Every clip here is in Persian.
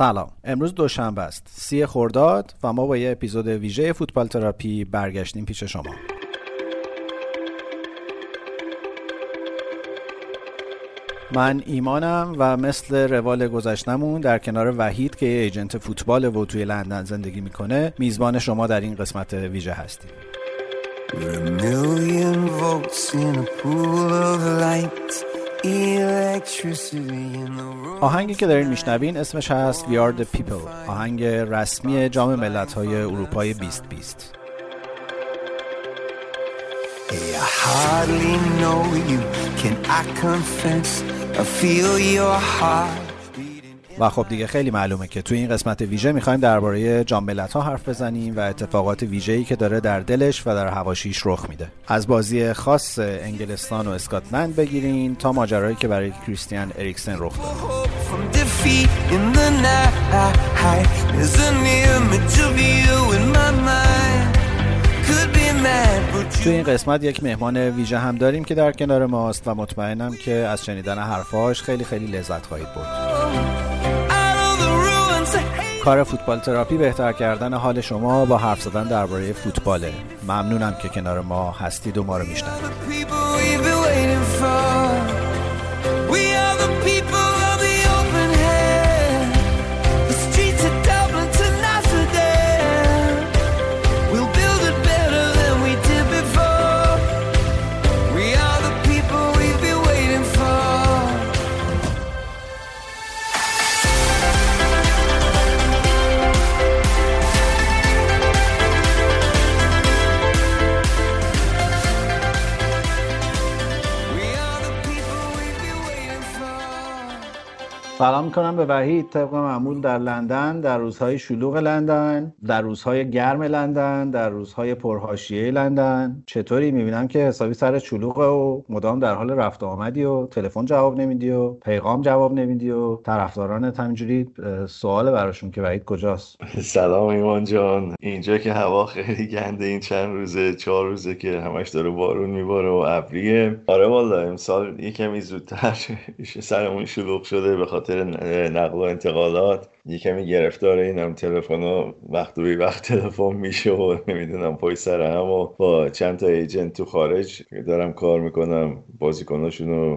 سلام. امروز دوشنبه است. سی خرداد و ما با یه اپیزود ویژه فوتبال تراپی برگشتیم پیش شما. من ایمانم و مثل روال گذشتمون در کنار وحید که یه ایجنت فوتبال و توی لندن زندگی می‌کنه میزبان شما در این قسمت ویژه هستیم. آهنگی که دارین میشنوین اسمش هست We Are The People آهنگ رسمی جام ملت های اروپای 2020 Hey, I hardly know you. Can I confess? I feel your heart. و خب دیگه خیلی معلومه که توی این قسمت ویژه می‌خوایم درباره جام ها حرف بزنیم و اتفاقات ویژه‌ای که داره در دلش و در هواشیش رخ میده. از بازی خاص انگلستان و اسکاتلند بگیرین تا ماجرایی که برای کریستیان اریکسن رخ داد توی این قسمت یک مهمان ویژه هم داریم که در کنار ماست و مطمئنم که از شنیدن حرفاش خیلی خیلی لذت خواهید برد. کار فوتبال تراپی بهتر کردن حال شما با حرف زدن درباره فوتباله. ممنونم که کنار ما هستید و ما رو میشنوید. سلام می‌کنم به وحید طبق معمول در لندن در روزهای شلوغ لندن در روزهای گرم لندن در روزهای پرهاشیه لندن. چطوری؟ می‌بینم که حسابی سر شلوغه و مدام در حال رفت آمدی و تلفن جواب نمیدی و پیغام جواب نمیدی و طرفدارانت همینجوری سوال براشون که وحید کجاست؟ سلام ایمان جان. اینجا که هوا خیلی گنده این چند روزه چهار روزه که همش داره بارون میباره و ابریه. آره والا امسال یکمی زودتر سرمون شلوغ شده به خاطر نقل و انتقالات یه کمی گرفتار اینم تلفن ها وقت و وقت تلفن میشه و نمی‌دونم پای سر هم و با چند تا ایجنت تو خارج دارم کار می‌کنم. بازیکناشون رو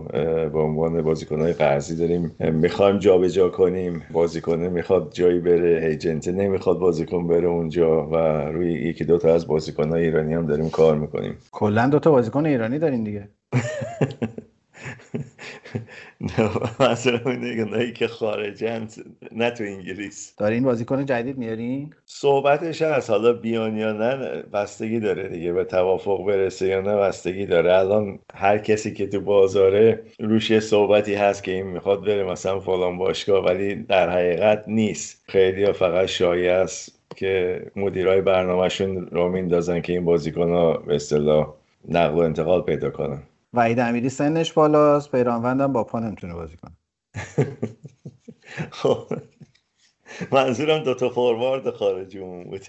به عنوان بازیکنهای قرضی داریم. می‌خوایم جابجا کنیم. بازیکنه می‌خواد جایی بره ایجنت نمی‌خواد بازیکن بره اونجا و روی یکی دو تا از بازیکنهای ایرانی هم داریم کار می‌کنیم. کلا دو تا بازیکن ایرانی دارین دیگه. مثلا اینه که خارجن نه تو انگلیس. دارین بازیکن جدید میارین صحبتش هست. حالا بیان یا نه بستگی داره دیگه. به توافق برسه یا نه بستگی داره. الان هر کسی که تو بازاره روش یه صحبتی هست که این می‌خواد بره مثلا فلان باشگاه ولی در حقیقت نیست. خیلی فقط شایع است که مدیرای برنامهشون رو میندازن که این بازیکن ها به اصطلاح نقل و انتقال پیدا کنن. وحید امیری سنش بالاست پیرانوندم با پا نمی‌تونه بازی کنه. خب. منظورم دوتا فوروارد خارجیمون بود.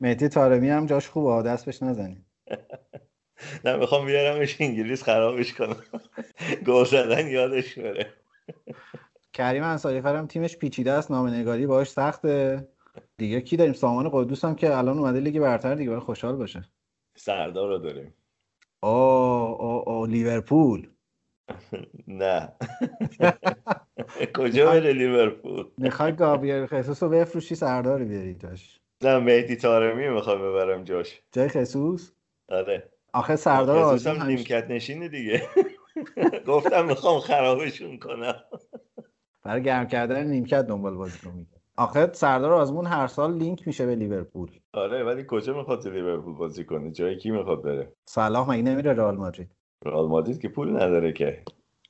مهدی تارمی هم جاش خوبه دست بهش نزنیم نه می‌خوام بیارمش انگلیس خرابش کنم. گل زدن یادش بره. کریم انصاری فرم تیمش پیچیده است نامنگاری باش سخته. دیگه کی داریم؟ سامان قدوس هم که الان اومده لیگ برتر دیگه باید خوشحال باشه. سردار رو داریم. او او او لیورپول. نه. کجا بره لیورپول؟ می‌خوای گابریل خصوص رو بفروشی سردار بیاری جاش. نه مهدی تارمی می‌خوام ببرم جاش. جای خصوص آره. آخه سردار آزمون هم نیمکت نشینه دیگه. گفتم می‌خوام خرابشون کنم. برای گرم کردن نیمکت دنبال بازی کنم آخه سردار آزمون هر سال لینک میشه به لیورپول. آره ولی کجا می‌خواد لیورپول بازی کنه؟ جای کی می‌خواد بره؟ صلاح مگه نمیره رئال مادرید؟ رئال مادرید که پول نداره که.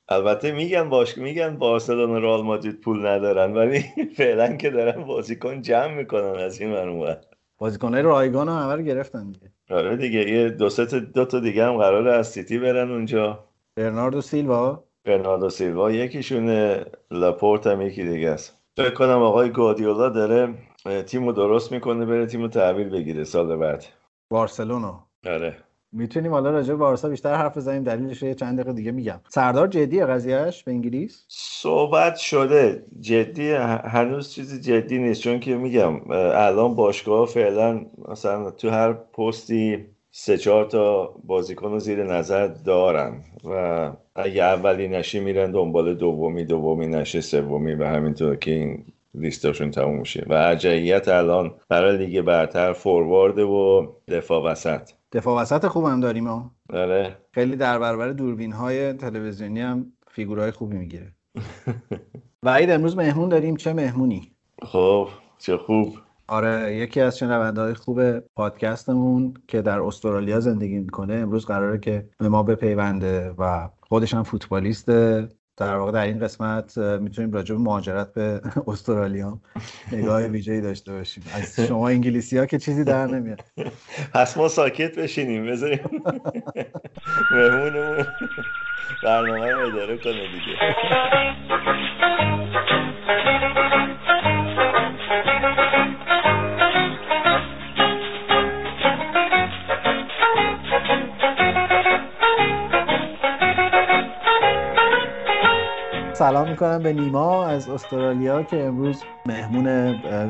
البته میگن باش میگن بارسلونا رئال مادرید پول ندارن ولی فعلا که دارن بازیکن جمع می‌کنن از این ور بازیکنای رایگان هم همه رو گرفتن دیگه. آره دیگه یه دو سه دو تا دیگه هم قراره از سیتی برن اونجا. برناردو سیلوا؟ برناردو سیلوا یکیشونه لاپورت هم یکی دیگه است. فکر کنم آقای گوادیولا داره تیم رو درست می‌کنه بره تیم رو تحویل بگیره سال بعد. بارسلونا. آره. می‌تونیم حالا راجع به بارسا بیشتر حرف بزنیم دلیلش یه چند دقیقه دیگه میگم. سردار جدیه قضیهش به انگلیس؟ صحبت شده. جدی هنوز چیزی جدی نیست. چون که میگم الان باشگاه فعلا مثلا تو هر پستی سه چهار تا بازیکن رو زیر نظر دارن و اگه اولی نشی میرن دنبال دومی دومی نشه سومی و همینطور که این لیستاشون تموم میشه. و ارجعیت الان برای لیگ برتر فوروارد و دفاع وسط. دفاع وسط خوب هم داریم ها. آره. خیلی در برابر دوربین های تلویزیونی هم فیگورهای خوبی می‌گیره. وعید امروز مهمون داریم. چه مهمونی؟ خب چه خوب. آره یکی از شنونده خوب پادکستمون که در استرالیا زندگی می‌کنه امروز قراره که به ما بپیونده و خودش هم فوتبالیسته در واقع در این قسمت می‌تونیم راجع به مهاجرت به استرالیا نگاه ویژه‌ای داشته باشیم. از شما انگلیسی ها که چیزی در نمیاد. پس ما ساکت بشینیم بذاریم. مهمونمون برنامه اداره کنه دیگه. سلام می‌کنم به نیما از استرالیا که امروز مهمون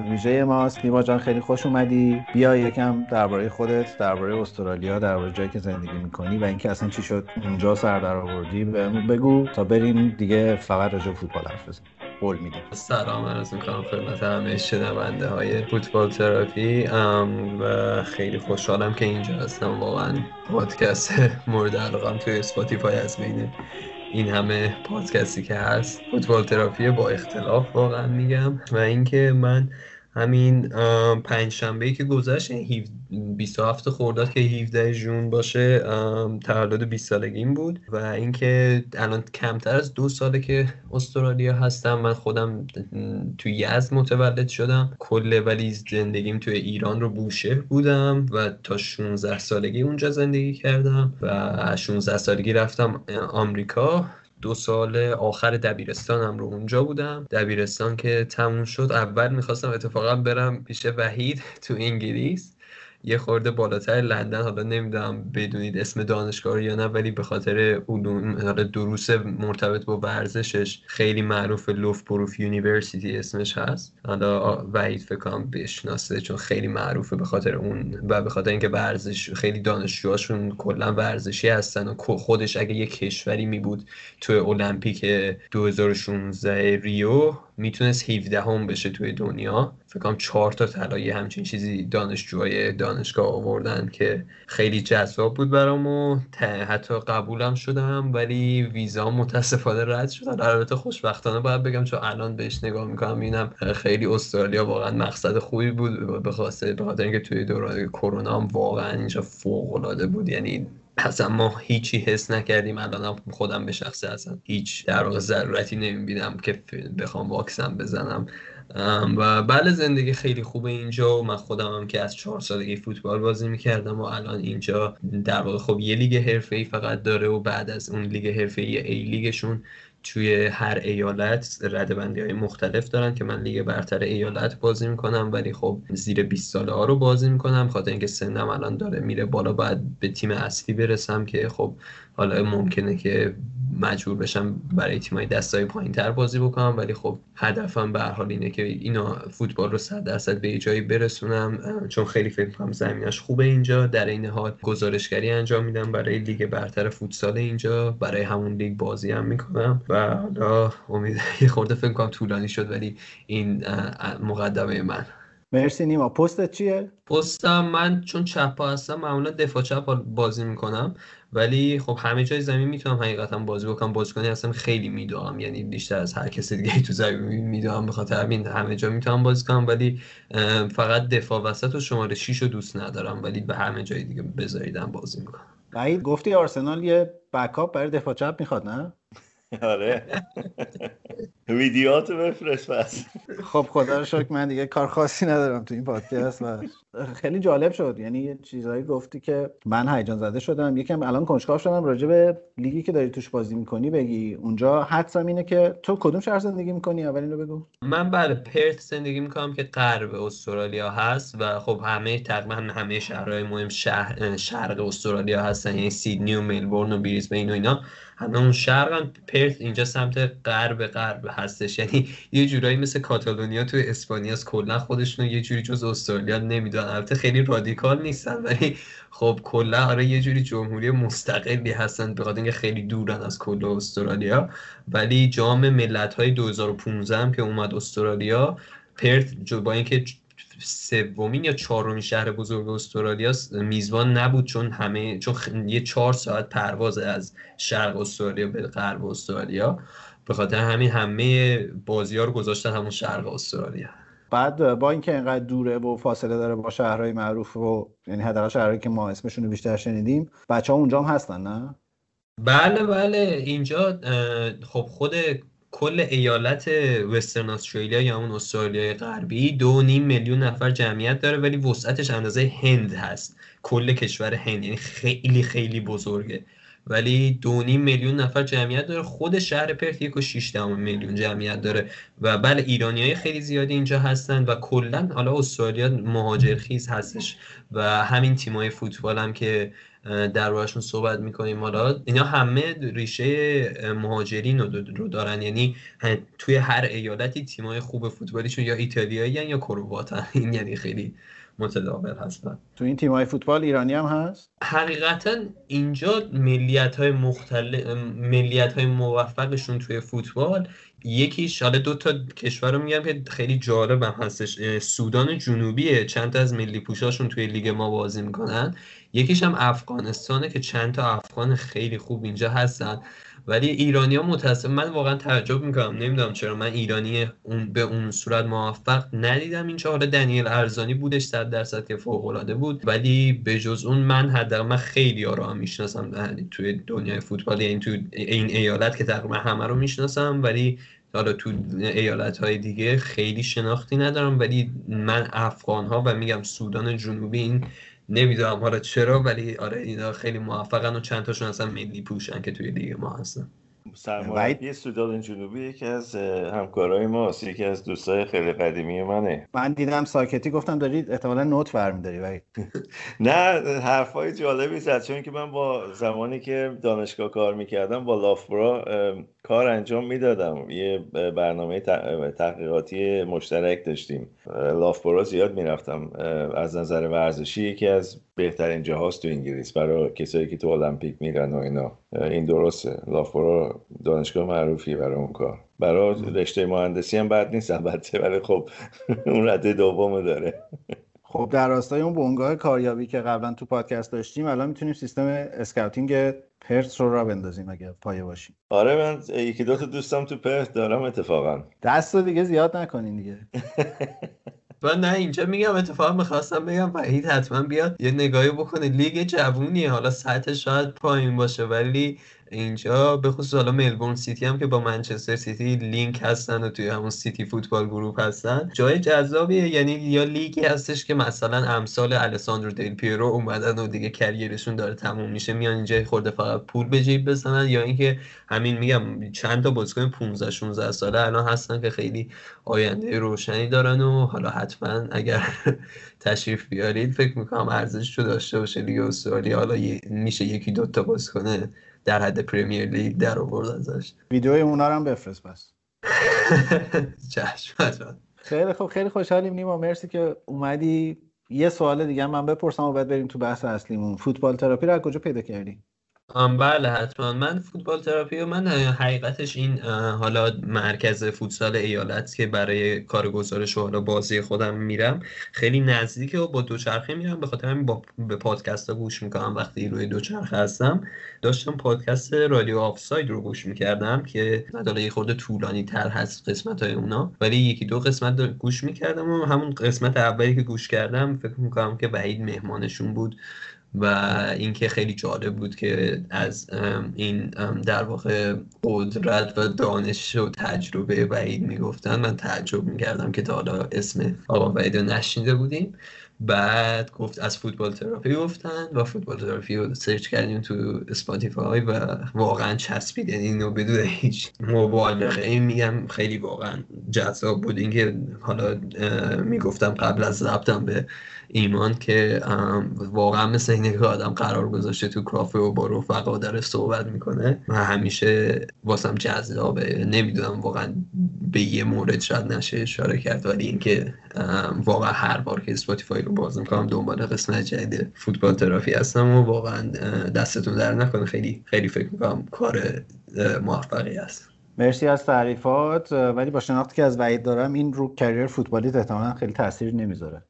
ویژه ماست. نیما جان خیلی خوش اومدی. بیا یکم درباره خودت درباره استرالیا درباره جایی که زندگی می‌کنی و اینکه اصلا چی شد. اونجا سر در آوردی. بگو تا بریم دیگه فقط راجع فوتبال حرف بزنیم. قول میدیم سلام عرض می‌کنم خدمت همه شنونده های فوتبال تراپی. و خیلی خوشحالم که اینجا هستم. واقعا پادکست مورد علاقم توی Spotify از بین این همه پادکستی که هست فوتبال تراپی با اختلاف واقعا میگم. و اینکه من همین پنج شنبه که گذشت 27 خرداد که 17 June باشه تولد 20 سالگیم بود و اینکه الان کمتر از دو ساله که استرالیا هستم. من خودم تو یزد متولد شدم. کل ولی زندگیم توی ایران رو بوشهر بودم و تا 16 سالگی اونجا زندگی کردم و 16 سالگی رفتم آمریکا. دو سال آخر دبیرستانم رو اونجا بودم. دبیرستان که تموم شد اول می‌خواستم اتفاقا برم پیش وحید تو انگلیس. یه خورده بالاتر لندن حالا نمی‌دونم بدونید اسم دانشگاه یا نه ولی به خاطر علوم دروس مرتبط با ورزشش خیلی معروف Loughborough University اسمش هست. حالا وحید فکر کنم بشناسه چون خیلی معروفه به خاطر اون و به خاطر اینکه ورزش خیلی دانشجوهاشون کلا ورزشی هستن و خودش اگه یه کشوری می بود توی المپیک 2016 ریو می‌تونست 17 هم بشه توی دنیا. فکر چهار تا طلایی همچین چیزی دانشجوهای دانشگاه آوردن که خیلی جذاب بود برام و حتی قبولم شدم ولی ویزا متاسفانه رد شد البته خوشبختانه باید بگم چون الان بهش نگاه می‌کنم اینم خیلی استرالیا واقعا مقصد خوبی بود به خاطر اینکه توی دوران کرونا هم واقعا اینجا فوق العاده بود. یعنی اصلا ما هیچی حس نکردیم. الان خودم به شخصه اصلا هیچ در واقع ضرورتی نمی‌بینم که بخوام واکسن بزنم. و بله زندگی خیلی خوبه اینجا. و من خودم هم که از چهار سالگی فوتبال بازی می‌کردم و الان اینجا در واقع خب یه لیگ حرفه فقط داره و بعد از اون لیگ حرفه ای ای لیگشون توی هر ایالت ردبندی های مختلف دارن که من لیگ برتر ایالت بازی می‌کنم ولی خب زیر 20 ساله ها رو بازی می‌کنم. خاطر اینکه سنم الان داره میره بالا باید به تیم اصلی برسم که خب حالا ممکنه که مجبور بشم برای تیمای دستای پایین تر بازی بکنم ولی خب هدفم به حال اینه که اینا فوتبال رو صد درصد به جایی برسونم چون خیلی فکر کنم زمینش خوبه اینجا. در این حال گزارشگری انجام میدم برای لیگ برتر فوتسال اینجا برای همون لیگ بازی هم می‌کنم. و حالا امید یه خورده فکر کنم طولانی شد ولی این مقدمه من. مرسی نیما. پستت چیه؟ پستم من چون چپ هستم معمولا دفاع چپ بازی می‌کنم. ولی خب همه جای زمین می‌تونم حقیقتا بازی بکنم. بازیکنی هستم خیلی میدوام. یعنی بیشتر از هر کسی دیگه تو زمین میدوام. به خاطر همین همه جا می‌تونم بازی کنم. ولی فقط دفاع وسط و شماره 6 رو دوست ندارم. ولی به همه جای دیگه بذاریدم بازی می‌کنم. وحید گفتی آرسنال یه بکاپ برای دفاع چپ می‌خواد نه؟ آره. ویدیوهاتو بفرست پس. خب خدا رو شکر من دیگه کار خاصی ندارم تو این پادکست و خیلی جالب شد. یعنی یه چیزایی گفتی که من هیجان زده شدم. یکم الان کنجکاو شدم راجع به لیگی که داری توش بازی می‌کنی بگی. اونجا حدسم اینه که تو کدوم شهر زندگی می‌کنی؟ اول اینو بگو. من بله پرت زندگی می‌کنم که غرب استرالیا هست و خب همه تقریبا همه شهرهای مهم شهر شرق استرالیا هستن. یعنی سیدنی و ملبورن و بریزبین و اینا. اون شرق پرت اینجا سمت غرب غرب هستش. یعنی یه جورایی مثل کاتالونیا توی اسپانیا کلا خودشون یه جوری جز استرالیا نمی‌دونن. البته خیلی رادیکال نیستن ولی خب کلا آره یه جوری جمهوری مستقلی هستن به اینکه خیلی دورن از کل استرالیا. ولی جام ملت های 2015 هم که اومد استرالیا پرت با اینکه سومین یا چهارمین شهر بزرگ استرالیا میزبان نبود چون همه چون یه چهار ساعت پرواز از شرق استرالیا به غرب استرالیا. به خاطر همین همه بازی ها رو گذاشتن همون شرق استرالیا. بعد با اینکه اینقدر دوره و فاصله داره با شهرهای معروف و یعنی حداقل شهرهایی که ما اسمشون رو بیشتر شنیدیم بچه ها اونجا هم هستن نه؟ بله بله. اینجا خب خود کل ایالت وسترن استرالیا یا اون استرالیای غربی دو نیم میلیون نفر جمعیت داره ولی وسعتش اندازه هند هست. کل کشور هند یعنی خیلی خیلی بزرگه. ولی دو نیم میلیون نفر جمعیت داره. خود شهر پرت یک و شیش میلیون جمعیت داره. و بله ایرانی های خیلی زیادی اینجا هستن و کلا حالا استرالیا مهاجرخیز هستش. و همین تیمای فوتبال هم که دربارشون صحبت می‌کنیم. حالا اینا همه ریشه مهاجرین رو دارن. یعنی توی هر ایالتی تیمای خوب فوتبالیشون یا ایتالیایی یا کرواتن این یعنی خیلی متداول هستن. تو این تیمای فوتبال ایرانی هم هست؟ حقیقتا اینجا ملیت های مختلف ملیت های موفقشون توی فوتبال یکیش حالا دو تا کشور رو میگم که خیلی جالب هم هستش سودان جنوبیه. چند تا از ملی پوشاشون توی لیگ ما بازی می‌کنن. یکیش هم افغانستانه که چند تا افغان خیلی خوب اینجا هستن. ولی ایرانی ها متاسف من واقعا تعجب می‌کنم نمی‌دونم چرا. من ایرانی اون به اون صورت موفق ندیدم اینجا حالا دنیل ارزانی بودش صد درصد که فوق العاده بود. ولی به جز اون من حداقل من خیلی ها رو می‌شناسم توی دنیای فوتبال یعنی تو این ایالت که تقریبا همه رو می‌شناسم. ولی حالا تو ایالت های دیگه خیلی شناختی ندارم. ولی من افغان ها و میگم سودان جنوبی این نمی‌دونم حالا چرا ولی آره اینا خیلی موفقن و چند تاشون اصلا ملی پوشن که توی لیگ ما هستن. سرمایه سودان جنوبی یکی از همکارای ماست یکی از دوستای خیلی قدیمی منه. من دیدم ساکتی گفتم دارید احتمالا نوت برمیداری ولی نه حرفای جالبی زد چون که من با زمانی که دانشگاه کار می‌کردم با لافبرا کار انجام می‌دادم. یه برنامه تحقیقاتی مشترک داشتیم. Loughborough زیاد می‌رفتم. از نظر ورزشی یکی از بهترین جاهاست تو انگلیس. برای کسایی که تو المپیک میرن و اینا. این درسته. Loughborough دانشگاه معروفی برای اون کار. برای رشته مهندسی هم بد نیست البته. ولی خب اون رده دوم داره. خب در راستای اون بنگاه کاریابی که قبلا تو پادکست داشتیم الان می‌تونیم سیستم scouting Perth رو راه بندازیم اگه پایه باشیم. آره من یکی دو تا دوستم تو Perth دارم اتفاقا. دست رو دیگه زیاد نکنین دیگه. من نه اینجا میگم اتفاقا می‌خواستم بگم وحید حتما بیاد یه نگاهی بکنه. لیگ جوونیه حالا سطح شاید پایین باشه ولی اینجا به خصوص حالا Melbourne City هم که با منچستر سیتی لینک هستن و توی همون City Football Group هستن. جای جذابیه یعنی یا لیگی هستش که مثلا امثال الساندرو دیل پیرو اومدن و دیگه career شون داره تموم میشه میان اینجا خورده فقط پول به جیب بزنن. یا اینکه همین میگم چند تا بازیکن 15 16 ساله الان هستن که خیلی آینده روشنی دارن و حالا حتما اگر تشریف بیارید فکر می‌کنم ارزش رو داشته باشه لیگ استرالیا. حالا میشه یکی دو تا بازیکن در حد پریمیر لیگ در آورد ازش. ویدیوی اونا رو هم بفرست پس چشم خیلی خوب خیلی خوشحالیم نیما. مرسی که اومدی. یه سوال دیگه من بپرسم و بعد بریم تو بحث اصلیمون. فوتبال تراپی رو از کجا پیدا کردی؟ بله حتما. من فوتبال تراپی و من حقیقتش این حالا مرکز فوتسال ایالت که برای کار گزارش و حالا بازی خودم میرم خیلی نزدیکه و با دوچرخه میرم. به خاطر همین با به پادکست ها گوش می‌کنم وقتی روی دوچرخه هستم. داشتم پادکست رادیو آفساید رو گوش می‌کردم که یه خورده طولانی تر هست قسمت های اونا. ولی یکی دو قسمت گوش می‌کردم و همون قسمت اولی که گوش کردم فکر می‌کنم که وحید مهمانشون بود. و اینکه خیلی جالب بود که از این در واقع قدرت و دانش و تجربه وحید می‌گفتن. من تعجب می‌کردم که تا حالا اسم آقا وحید رو نشنیده بودیم. بعد گفت از فوتبال تراپی گفتن و فوتبال تراپی رو سرچ کردیم تو Spotify و واقعا چسبید. یعنی اینو بدون هیچ مبالغه. این میگم خیلی واقعا جذاب بود. اینکه حالا می‌گفتم قبل از ضبطم به ایمان که واقعا مثل اینه که آدم قرار گذاشته تو کافه و با رفقا داره صحبت می‌کنه و همیشه واسم جذابه. نمی‌دونم واقعا به یه مورد شاید نشه اشاره کرد ولی اینکه واقعا هر بار که اسپاتیفای رو باز می‌کنم دنبال قسمت جدید فوتبال ترافی هستم و واقعا دستتون در نکنه. خیلی خیلی فکر می‌کنم کار موفقی است مرسی از تعریفات ولی با شناختی که از وعید دارم این رو کریر فوتبالی احتمالا خیلی تاثیر نمی‌ذاره.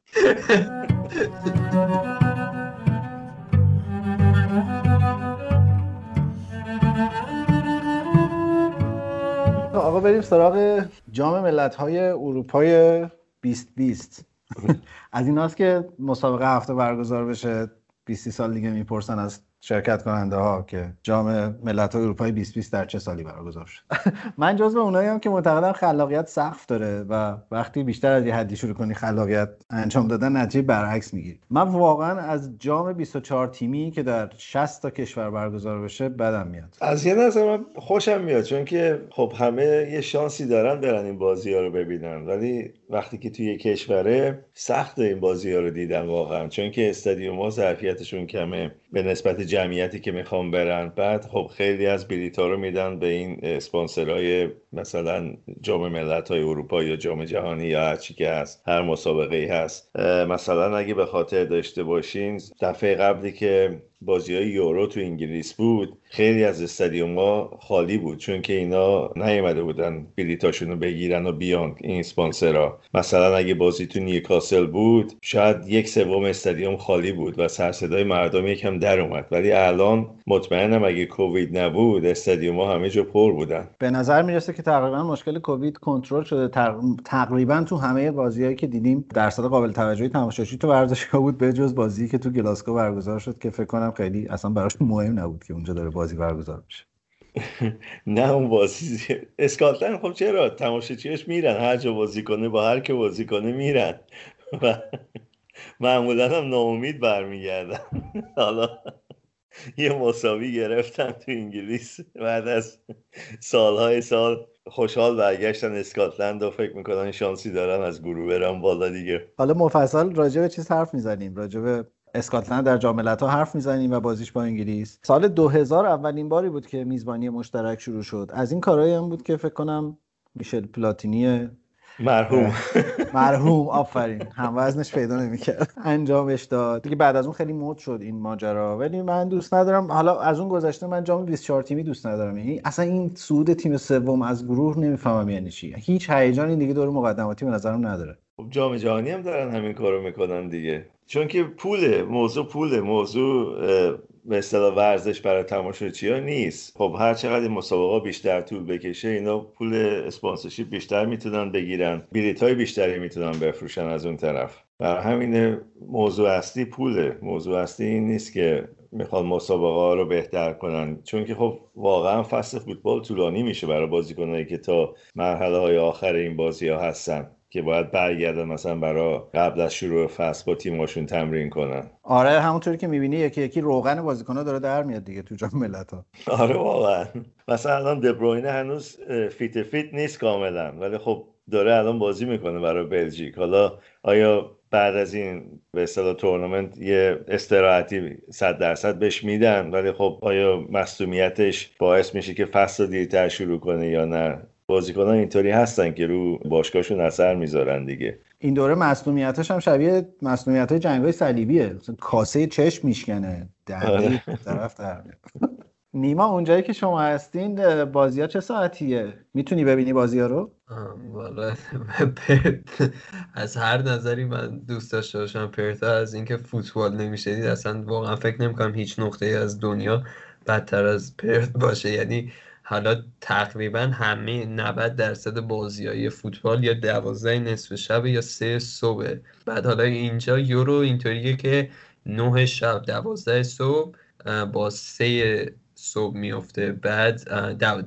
آقا بریم سراغ جام ملت های اروپای 2020 از این که مسابقه هفته برگزار بشه. 20 سال دیگه می‌پرسن از شرکت کننده ها که جام ملت اروپای 2020 در چه سالی برگزار شد؟ من جزو اونایی هم که معتقدم خلاقیت سقف داره و وقتی بیشتر از یه حدی شروع کنی خلاقیت انجام دادن نتیجه برعکس می‌گیری. من واقعا از جام 24 تیمی که در 60 تا کشور برگزار بشه بدم میاد. از یه نظر من خوشم میاد چون که خب همه یه شانسی دارن برن این بازی ها رو ببینن. ولی وقتی که توی کشوره سخت این بازی ها رو دیدن واقعا. چون که استادیوم ها ظرفیتشون کمه. به نسبت جمعیتی که می‌خوام برن. بعد خب خیلی از بلیط رو میدن به این اسپانسرهای مثلا جام ملت های اروپا یا جام جهانی یا هر چی که هست هر مسابقه ای هست مثلا اگه به خاطر داشته باشین دفعه قبلی که بازی های یورو تو انگلیس بود. خیلی از استادیوم ها خالی بود چون که اینا نیومده بودن بلیتاشون رو بگیرن و بیان این سپانسرها. مثلا اگه بازی تو نیوکاسل بود شاید یک سوم استادیوم خالی بود و سر صدای مردم یکم در اومد. ولی الان مطمئنم اگه کووید نبود استادیوم ها همه جا پر بودن. به نظر می‌رسه که تقریبا مشکل کووید کنترل شده. تقریبا تو همه بازیهایی که دیدیم درصد قابل توجهی تماشاچی تو ورزشگاه بود به جز بازی که تو گلاسکو برگزار شد که فکر کنم خیلی اصلا براش مهم نبود که اونجا داره بازی برگزار بشه نه اون بازی اسکاتلند خب چرا؟ تماشاچیش میرن هر جا بازی کنه با هر که بازی کنه میرن. و معمولا هم ناامید برمیگردن. حالا یه مساوی گرفتن تو انگلیس. بعد از سالهای سال خوشحال برگشتن اسکاتلند و فکر می‌کنن شانسی دارن از گروه برن بالا دیگه. حالا مفصل راجع به چیز حرف می‌زنیم. راجع به اسکاتلند در جام ها حرف می‌زنیم و بازیش با انگلیس. سال 2000 اولین باری بود که میزبانی مشترک شروع شد. از این کارهایی هم بود که فکر کنم میشل پلاتینی مرحوم. مرحوم آفرین. هم وزنش پیدا نمی‌کرد. انجامش داد. دیگه بعد از اون خیلی مود شد این ماجرا. ولی من دوست ندارم. حالا از اون گذشته من جام 24 تیمی دوست ندارم. یعنی اصلا این صعود تیم سوم از گروه نمی‌فهمم یعنی چی. هیچ هیجانی دیگه دور مقدماتی به نظرم نداره. خب جام جهانی هم دارن همین کارو می‌کنن دیگه. چون که پوله موضوع پوله. موضوع اصطلاح ورزش برای تماشاچی ها نیست. خب هر چقدر این مسابقه بیشتر طول بکشه اینا پول اسپانسرشیپ بیشتر می‌تونن بگیرن. بلیط های بیشتری می‌تونن بفروشن از اون طرف. و همین موضوع اصلی پوله. موضوع اصلی این نیست که می‌خوان مسابقه ها رو بهتر کنن. چون که خب واقعا فصل فوتبال طولانی میشه برای بازیکنایی که تا مرحله های آخر این بازی ها هستن. که باید برگردن مثلا برای قبل از شروع فصل با تیمشون تمرین کنن. آره همونطوری که می‌بینی یکی یکی روغن بازیکن‌ها داره در میاد دیگه تو جام ملت‌ها. آره واقعا. مثلا الان دبروینه هنوز fit fit نیست کاملا ولی خب داره الان بازی می‌کنه برای بلژیک. حالا آیا بعد از این به اصطلاح تورنمنت یه استراحتی 100 درصد بهش میدن؟ ولی خب آیا مصدومیتش باعث میشه که فصل دیرتر شروع کنه یا نه؟ بازیکنان اینطوری هستن که رو باشگاهشون اثر می‌ذارن دیگه. این دوره مصونیتش هم شبیه مصونیت های جنگ های صلیبیه کاسه چشم میشکنه آره. طرف در نیما اونجایی که شما هستین بازی ها چه ساعتیه؟ می‌تونی ببینی بازی ها رو والا از هر نظری من دوست داشته باشم پرتا از اینکه فوتبال نمی‌شدید اصلا واقعا فکر نمی‌کنم هیچ نقطه از دنیا بدتر از پرت باشه. یعنی حالا تقریبا همه 90 درصد بازی های فوتبال یا 12 نصف شب یا سه صبح. بعد حالا اینجا یورو اینطوریه که نه شب دوازده صبح با سه صبح میفته بعد در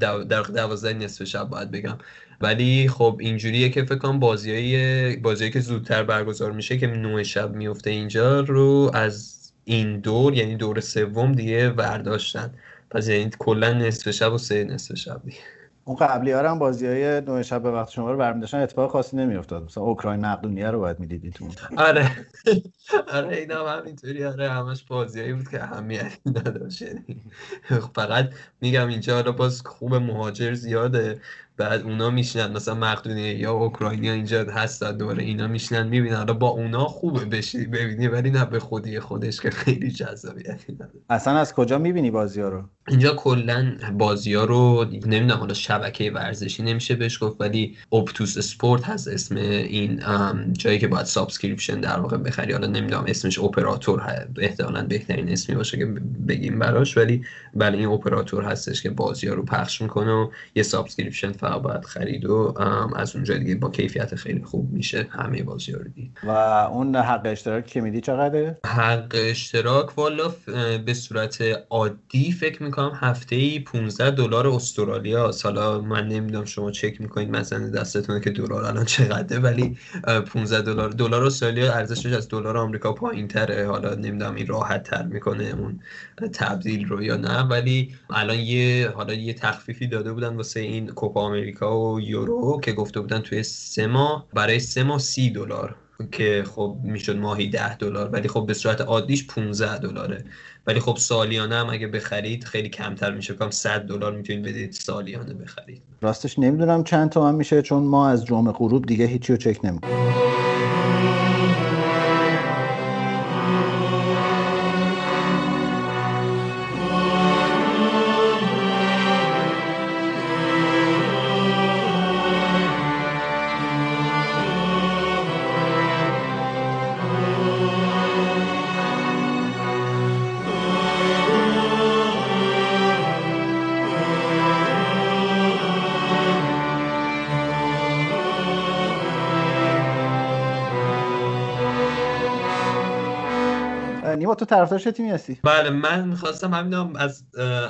دوازده نصف شب باید بگم. ولی خب اینجوریه که فکر کنم بازیایی بازیایی که زودتر برگزار میشه که نه شب میفته اینجا رو از این دور یعنی دور سوم دیگه برداشتن پس یعنی کلا نصف شب و سه نصف شب. دیگه اون قبلی ها هم بازی های نوع شب به وقت شما رو برمیداشتن اتفاق خاصی نمیافتاد. مثلا اوکراین مقدونیه رو باید می‌دیدی تو آره. آره اینا هم همینطوری. آره همش بازیایی بود که اهمیتی نداشت. یعنی فقط میگم اینجا حالا باز خوب مهاجر زیاده. بعد اونا میشنن مثلا مقدونیه یا اوکراینیا اینجا هستن دوره اینا میشنن می‌بینن. حالا با اونا خوبه بشی ببینی ولی نه به خودی خودش که خیلی جذابیتی نداره. اصلا از کجا می‌بینی بازی ها رو؟ اینجا کلا بازی ها رو نمی‌دونم حالا شبکه ورزشی نمیشه بهش گفت ولی اپتوس اسپورت هست اسم این جایی که باید subscription در واقع بخری. حالا نمی‌دونم اسمش اپراتور احتمالاً بهترین اسمی باشه که بگیم براش ولی بله این اپراتور هستش که بازی ها رو پخش می‌کنه و یه subscription فقط باید خرید و از اونجا دیگه با کیفیت خیلی خوب میشه همه بازی رو دید. و اون حق اشتراک که میدی چقدره؟ حق اشتراک والا به صورت عادی فکر می‌کنم هفته ای 15 دلار استرالیا. حالا من نمی‌دونم شما چک می‌کنید مثلا دستتونه که دلار الان چقدره ولی 15 دلار. دلار استرالیا ارزشش از دلار آمریکا پایین تره حالا نمی‌دونم این راحت تر می‌کنه اون تبدیل رو یا نه ولی الان یه حالا یه تخفیفی داده بودن واسه این کوپا آمریکا و یورو که گفته بودن توی سه ماه برای سه ماه سی دلار که خب می‌شد ماهی ده دلار. ولی خب به صورت عادیش 15 دلاره. ولی خب سالیانه هم اگه بخرید خیلی کمتر میشه. کم 100 دلار می‌تونید بدید سالیانه بخرید. راستش نمی‌دونم چند تومن میشه چون ما از جمعه غروب دیگه هیچی رو چک نمی‌کنیم. طرفدار چه تیمی هستی؟ بله من می‌خواستم همین از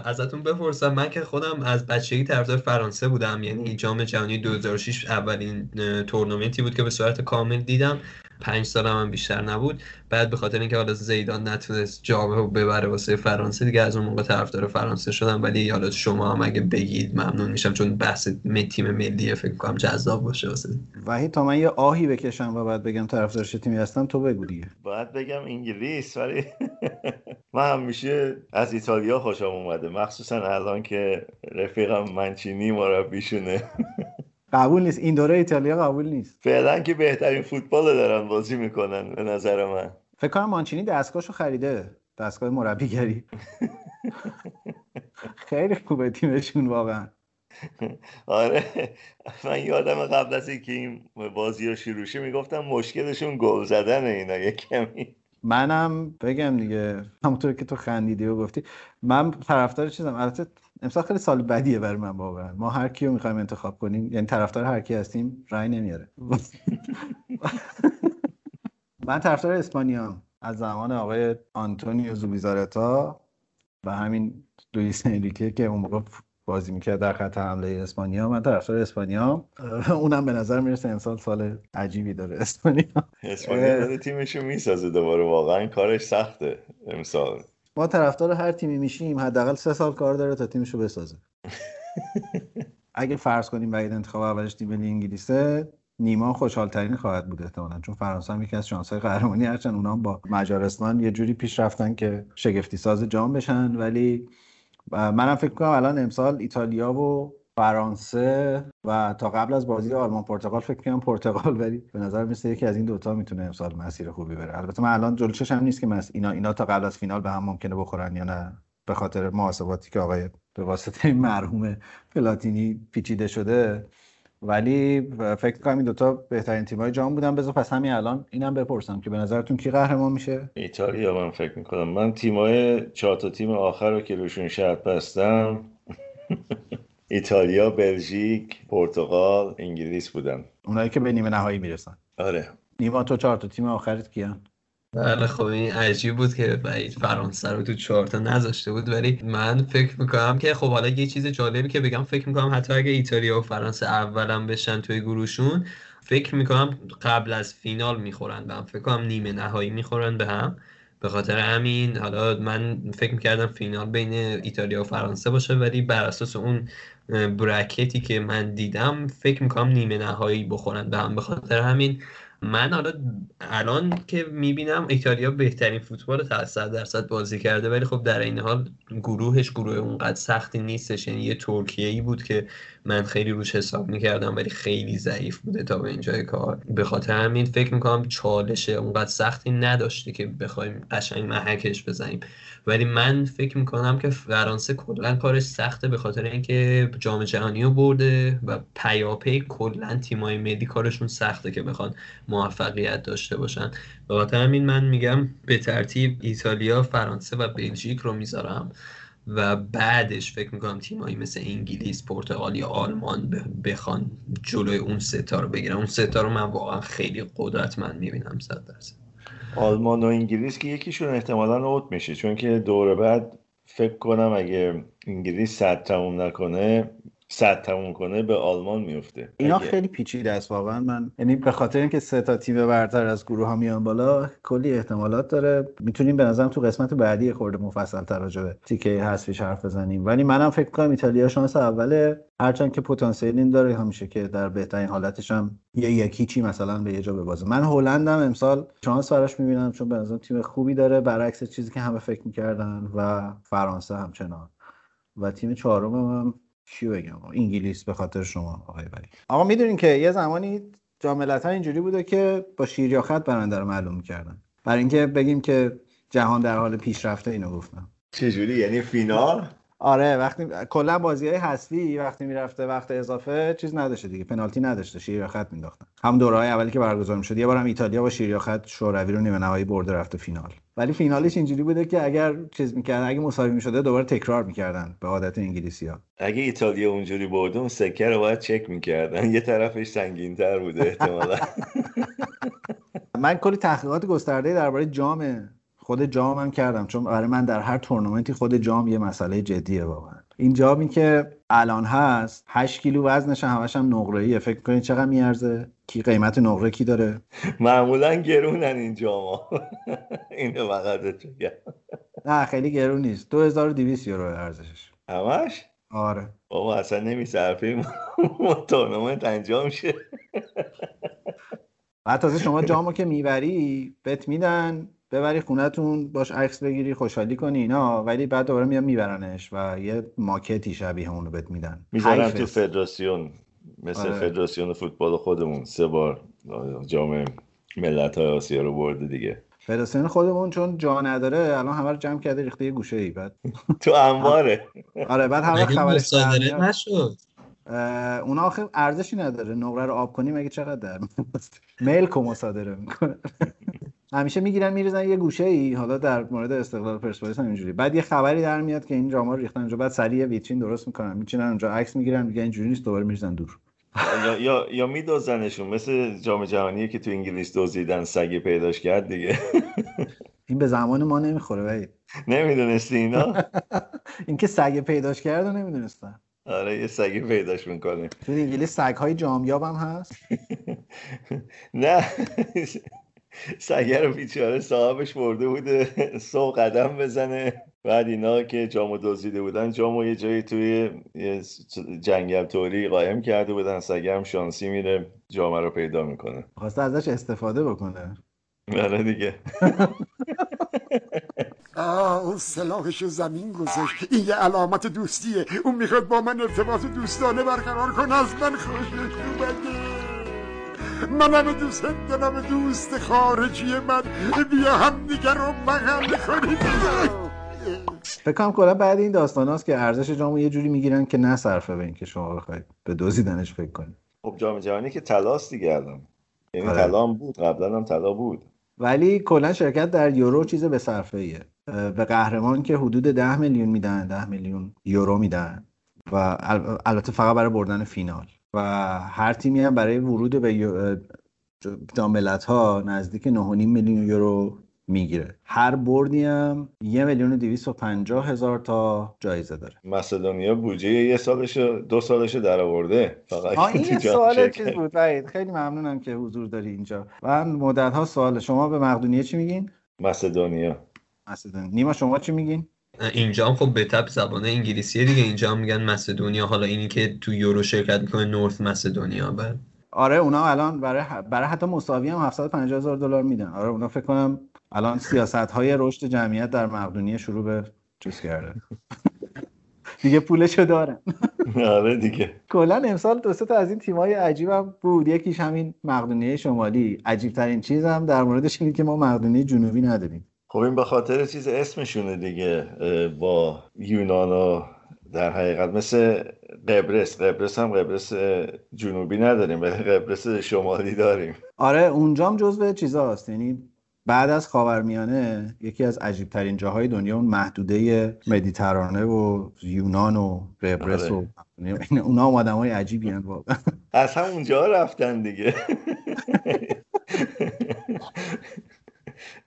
ازتون بپرسم. من که خودم از بچگی طرفدار فرانسه بودم یعنی جام جهانی 2006 اولین تورنمنتی بود که به صورت کامل دیدم. پنج سال هم, بیشتر نبود. بعد به خاطر اینکه حالا زیدان نتونست جامه رو ببره واسه فرانسه دیگه از اون موقع طرفدار فرانسه شدم. ولی حالا شما هم اگه بگید ممنون میشم چون بحث تیم ملی فکر کنم جذاب باشه واسه. وحید تا من یه آهی بکشم و بعد بگم طرفدار چه تیمی هستم تو بگو دیگه. باید بگم انگلیس ولی من همیشه از ایتالیا خوشم اومده مخصوصا الان که رفیقم منچینی مربیشونه. قبول نیست. این دوره ایتالیا قبول نیست. فعلا که بهترین فوتبال دارن بازی می‌کنن به نظر من. فکر کنم مانچینی دستگاهشو خریده. دستگاه مربیگری. خیلی خوبه تیمشون واقعا. آره. من یادم قبل از اینکه این بازی رو شروع شه می‌گفتم مشکلشون گل زدن اینا یه کمی. منم بگم دیگه همونطور که تو خندیدی و گفتی من طرفدار چیزم. البته امسال خیلی سال بدیه برای من واقعا. ما هر کیو می‌خوایم انتخاب کنیم یعنی طرفدار هر کی هستیم رای نمیاره. من طرفدار اسپانیا از زمان آقای آنتونیو زوبیزارتا و همین لوئیس انریکه که اون موقع بازی می‌کرد در خط حمله اسپانیا من طرفدار اسپانیا اونم به نظر می‌رسه امسال سال عجیبی داره اسپانیا. اسپانیا داره تیمشو می‌سازه دوباره واقعا کارش سخته امسال. ما طرفدار هر تیمی میشیم حداقل سه سال کار داره تا تیمشو بسازه. اگه فرض کنیم بعید انتخاب اولش تیم ملی انگلیسه نیما خوشحال ترین خواهد بود احتمالاً چون فرانسه هم یکی از شانس های قهرمانی هرچند اونا با مجارستان یه جوری پیش رفتن که شگفتی ساز جام بشن ولی منم فکر کنم الان امسال ایتالیا و فرانسه و تا قبل از بازی آلمان پرتغال فکر کنم پرتغال ولی به نظر میسه یکی از این دوتا می‌تونه امسال مسیر خوبی بره البته من الان جلوشش هم نیست که مس... اینا اینا تا قبل از فینال به هم ممکنه بخورن یا نه به خاطر محاسباتی که آقای به واسطه مرحوم پلاتینی پیچیده شده. ولی فکر کنم این دوتا بهترین تیمای جام بودن. بذار پس همین الان اینم بپرسم که به نظرتون کی قهرمان میشه؟ ایتالیا من فکر می‌کنم. من تیمای چهار تا تیم آخر رو که روشون شرط بستم ایتالیا بلژیک پرتغال انگلیس بودن. اونایی که به نیمه نهایی می‌رسن. آره. نیما تو چهار تا تیم آخرت کیان؟ بله خب این عجیب بود که بعید فرانسه رو تو چهارتا نذاشته بود ولی من فکر می‌کنم که خب حالا یه چیز جالبی که بگم فکر می‌کنم حتی اگه ایتالیا و فرانسه اولم بشن توی گروهشون فکر می‌کنم قبل از فینال می‌خورن به هم. فکر کنم نیمه نهایی می‌خورن به هم. به خاطر همین حالا من فکر می‌کردم فینال بین ایتالیا و فرانسه باشه ولی بر اساس اون برکتی که من دیدم فکر می‌کنم نیمه نهایی بخورن به هم. به خاطر همین من حالا الان که می‌بینم ایتالیا بهترین فوتبال تا صد درصد بازی کرده ولی خب در این حال گروهش گروه اونقدر سختی نیستش. یعنی یه ترکیه ای بود که من خیلی روش حساب می‌کردم ولی خیلی ضعیف بوده تا به اینجای کار. به خاطر همین فکر می‌کنم چالش اونقدر سختی نداشته که بخوایم قشنگ محکش بزنیم. ولی من فکر می‌کنم که فرانسه کلا کارش سخته به خاطر اینکه جام جهانی رو برده و پیاپی کلا تیمای ملی کارشون سخته که بخوان موفقیت داشته باشن. به خاطر همین من میگم به ترتیب ایتالیا فرانسه و بلژیک رو می‌ذارم و بعدش فکر می‌کنم تیمایی مثل انگلیس پرتغال یا آلمان بخوان جلوی اون ستا رو بگیرن. اون ستا رو من واقعا خیلی قدرتمند می‌بینم صد درصد. آلمان و انگلیس که یکیشون احتمالا اوت میشه. چون که دور بعد فکر کنم اگه انگلیس صد تموم نکنه صد تموم کنه به آلمان میفته. اینا خیلی پیچیده است واقعا. من یعنی به خاطر اینکه سه تا تیم برتر از گروه ها میان بالا کلی احتمالات داره. می‌تونیم به نظرم تو قسمت بعدی خورده مفصل تر راجع به تیکه حذفیش حرف بزنیم. ولی منم فکر کنم ایتالیا شانس اوله. هرچند که پتانسیل این داره همیشه که در بهترین حالتش هم یه یکی چی مثلا به یه جا ببازه. من هلندم امسال شانس براش می‌بینم چون به نظرم تیم خوبی داره. برعکس چیزی که همه فکر می‌کردن و فرانسه همچنان. و تیم چهارم هم چی بگم؟ انگلیس به خاطر شما آقای ولی. آقا می‌دونین که یه زمانی جاملت اینجوری بوده که با شیر یا خط برنده رو معلوم می‌کردن برای اینکه بگیم که جهان در حال پیشرفته اینو گفتم. چجوری؟ یعنی فینال؟ آره وقتی کلا بازی های حذفی وقتی می‌رفته وقت اضافه چیز نداشته دیگه پنالتی نداشته شیر خط مینداختن هم دوره های اولی که برگزار می‌شد یه بار هم ایتالیا با شیر خط شوروی رو نیمه نهایی برده رفته فینال. ولی فینالش اینجوری بوده که اگر چیز می‌کردن اگه مساوی می‌شده دوباره تکرار می‌کردن به عادت انگلیسی ها اگه ایتالیا اونجوری برده اون سکه رو باید چک می‌کردن. یه طرفش سنگین تر بوده احتمالا. من کلی تحقیقات گسترده درباره جام خود جام هم کردم چون برای من در هر تورنمنتی خود جام یه مسئله جدیه واقعا. این جامی که الان هست 8 کیلو وزنش همش هم نقره فکر کنید چقدر میارزه؟ کی قیمت نقره کی داره؟ معمولا گرونن این جاما اینو فقط نه خیلی گرون نیست. 2200 یورو ارزشش. همش؟ آره. بابا اصلا نمیصرفیم تورنمنت انجام شه. بعد تازه شما جامو که می‌بری بهت میدن ببری خونتون باش عکس بگیری خوشحالی کنی اینا. ولی بعد دوباره میان میبرنش و یه ماکتی شبیه اونو بهت میدن. می‌ذارن تو فدراسیون مثل آره. فدراسیون فوتبال خودمون. سه بار جام ملت های آسیا رو برده دیگه. فدراسیون خودمون چون جا نداره الان همه رو جمع کرده ریخته یه گوشه ای بعد. تو انباره. آره بعد همه خبر نشد؟ اونا آخه ارزشی نداره. نقره رو آب کنی مگه چقدر در میل کو مصادره می‌کنه. همیشه می‌گیرن میریزن یه گوشه ای حالا در مورد استقلال پرسپولیس هم اینجوری بعد یه خبری در میاد که این جاما ریختن اونجا بعد سریع ویترین درست می‌کنن میچینن اونجا عکس می‌گیرن میگن اینجوری نیست دوباره میریزن دور. یا یا, یا میدوزنشون مثل جام جهانی که تو انگلیس دوزیدن سگ پیداش کرد دیگه. این به زمان ما نمی‌خوره ولی. نمی‌دونستی اینا؟ اینکه سگ پیداش کرد نمی‌دونستم آره یه سگی پیداش می‌کنیم. تو انگلیس سگ های جامیاب هم هست؟ نه. سگه رو بیچاره صاحبش برده بوده سو قدم بزنه. بعد اینا که جامو دزدیده بودن جامو یه جایی توی یه جنگل توری قایم کرده بودن سگه هم شانسی میره جامه رو پیدا می‌کنه. خواسته ازش استفاده بکنه. آره دیگه. آه اون سلاحش زمین گذاشت. این یه علامت دوستیه. اون می‌خواد با من ارتباط دوستانه برقرار کنه. از من خوشش اومده منم دوست دارم دوست خارجی من. بیا هم دیگر رو بغل کنیم. فکر کنم کلا بعد این داستان هاست که ارزش جامو یه جوری می‌گیرن که نه صرفه به اینکه شما بخواید به دزدیدنش فکر کنید. خب جام جهانی که تلاست دیگه الان. یعنی آره. طلا بود قبلا هم طلا بود. ولی کلا شرکت در یورو چیز به صرفه ایه. به قهرمان که حدود ده میلیون میدن ده میلیون یورو میدن. و البته فقط برای بردن فینال. و هر تیمی هم برای ورود به جام ها نزدیک 9.5 میلیون یورو می‌گیره. هر بردی هم یه میلیون و دیویس و پنجاه هزار تا جایزه داره. مسدونیا بودجه یه سالش دو سالش در آورده. فقط این یه سوال چیز بود خیلی ممنونم که حضور داری اینجا. و مدت ها سوال. شما به مقدونیه چی میگین؟ مسدونیا مسدونیا نیما شما چی میگین؟ اینجا هم خب به تب زبان انگلیسیه دیگه. اینجا هم میگن مسدونیا حالا اینی که تو یورو شرکت می‌کنه نورث مسدونیا بعد آره اونا الان برای برای حتی مساوی هم 750 هزار دلار میدن. آره اونا فکر کنم الان سیاست های رشد جمعیت در مقدونیه شروع به چیز کرده. دیگه پولشو دارن. آره دیگه. کلا امسال دو تا از این تیمای عجیبم بود. یکیش همین مقدونیه شمالی. عجیب ترین چیز هم در موردش اینه که ما مقدونیه جنوبی نداریم. خب این به خاطر چیز اسمشونه دیگه با یونان و در حقیقت مثل قبرس. قبرس هم قبرس جنوبی نداریم ولی قبرس شمالی داریم. آره اونجام جزو چیزاست یعنی بعد از خاورمیانه یکی از عجیب ترین جاهای دنیا اون محدوده مدیترانه و یونان و قبرس آره. و اونا هم آدم های عجیبی واقعا. از هم اونجا رفتن دیگه.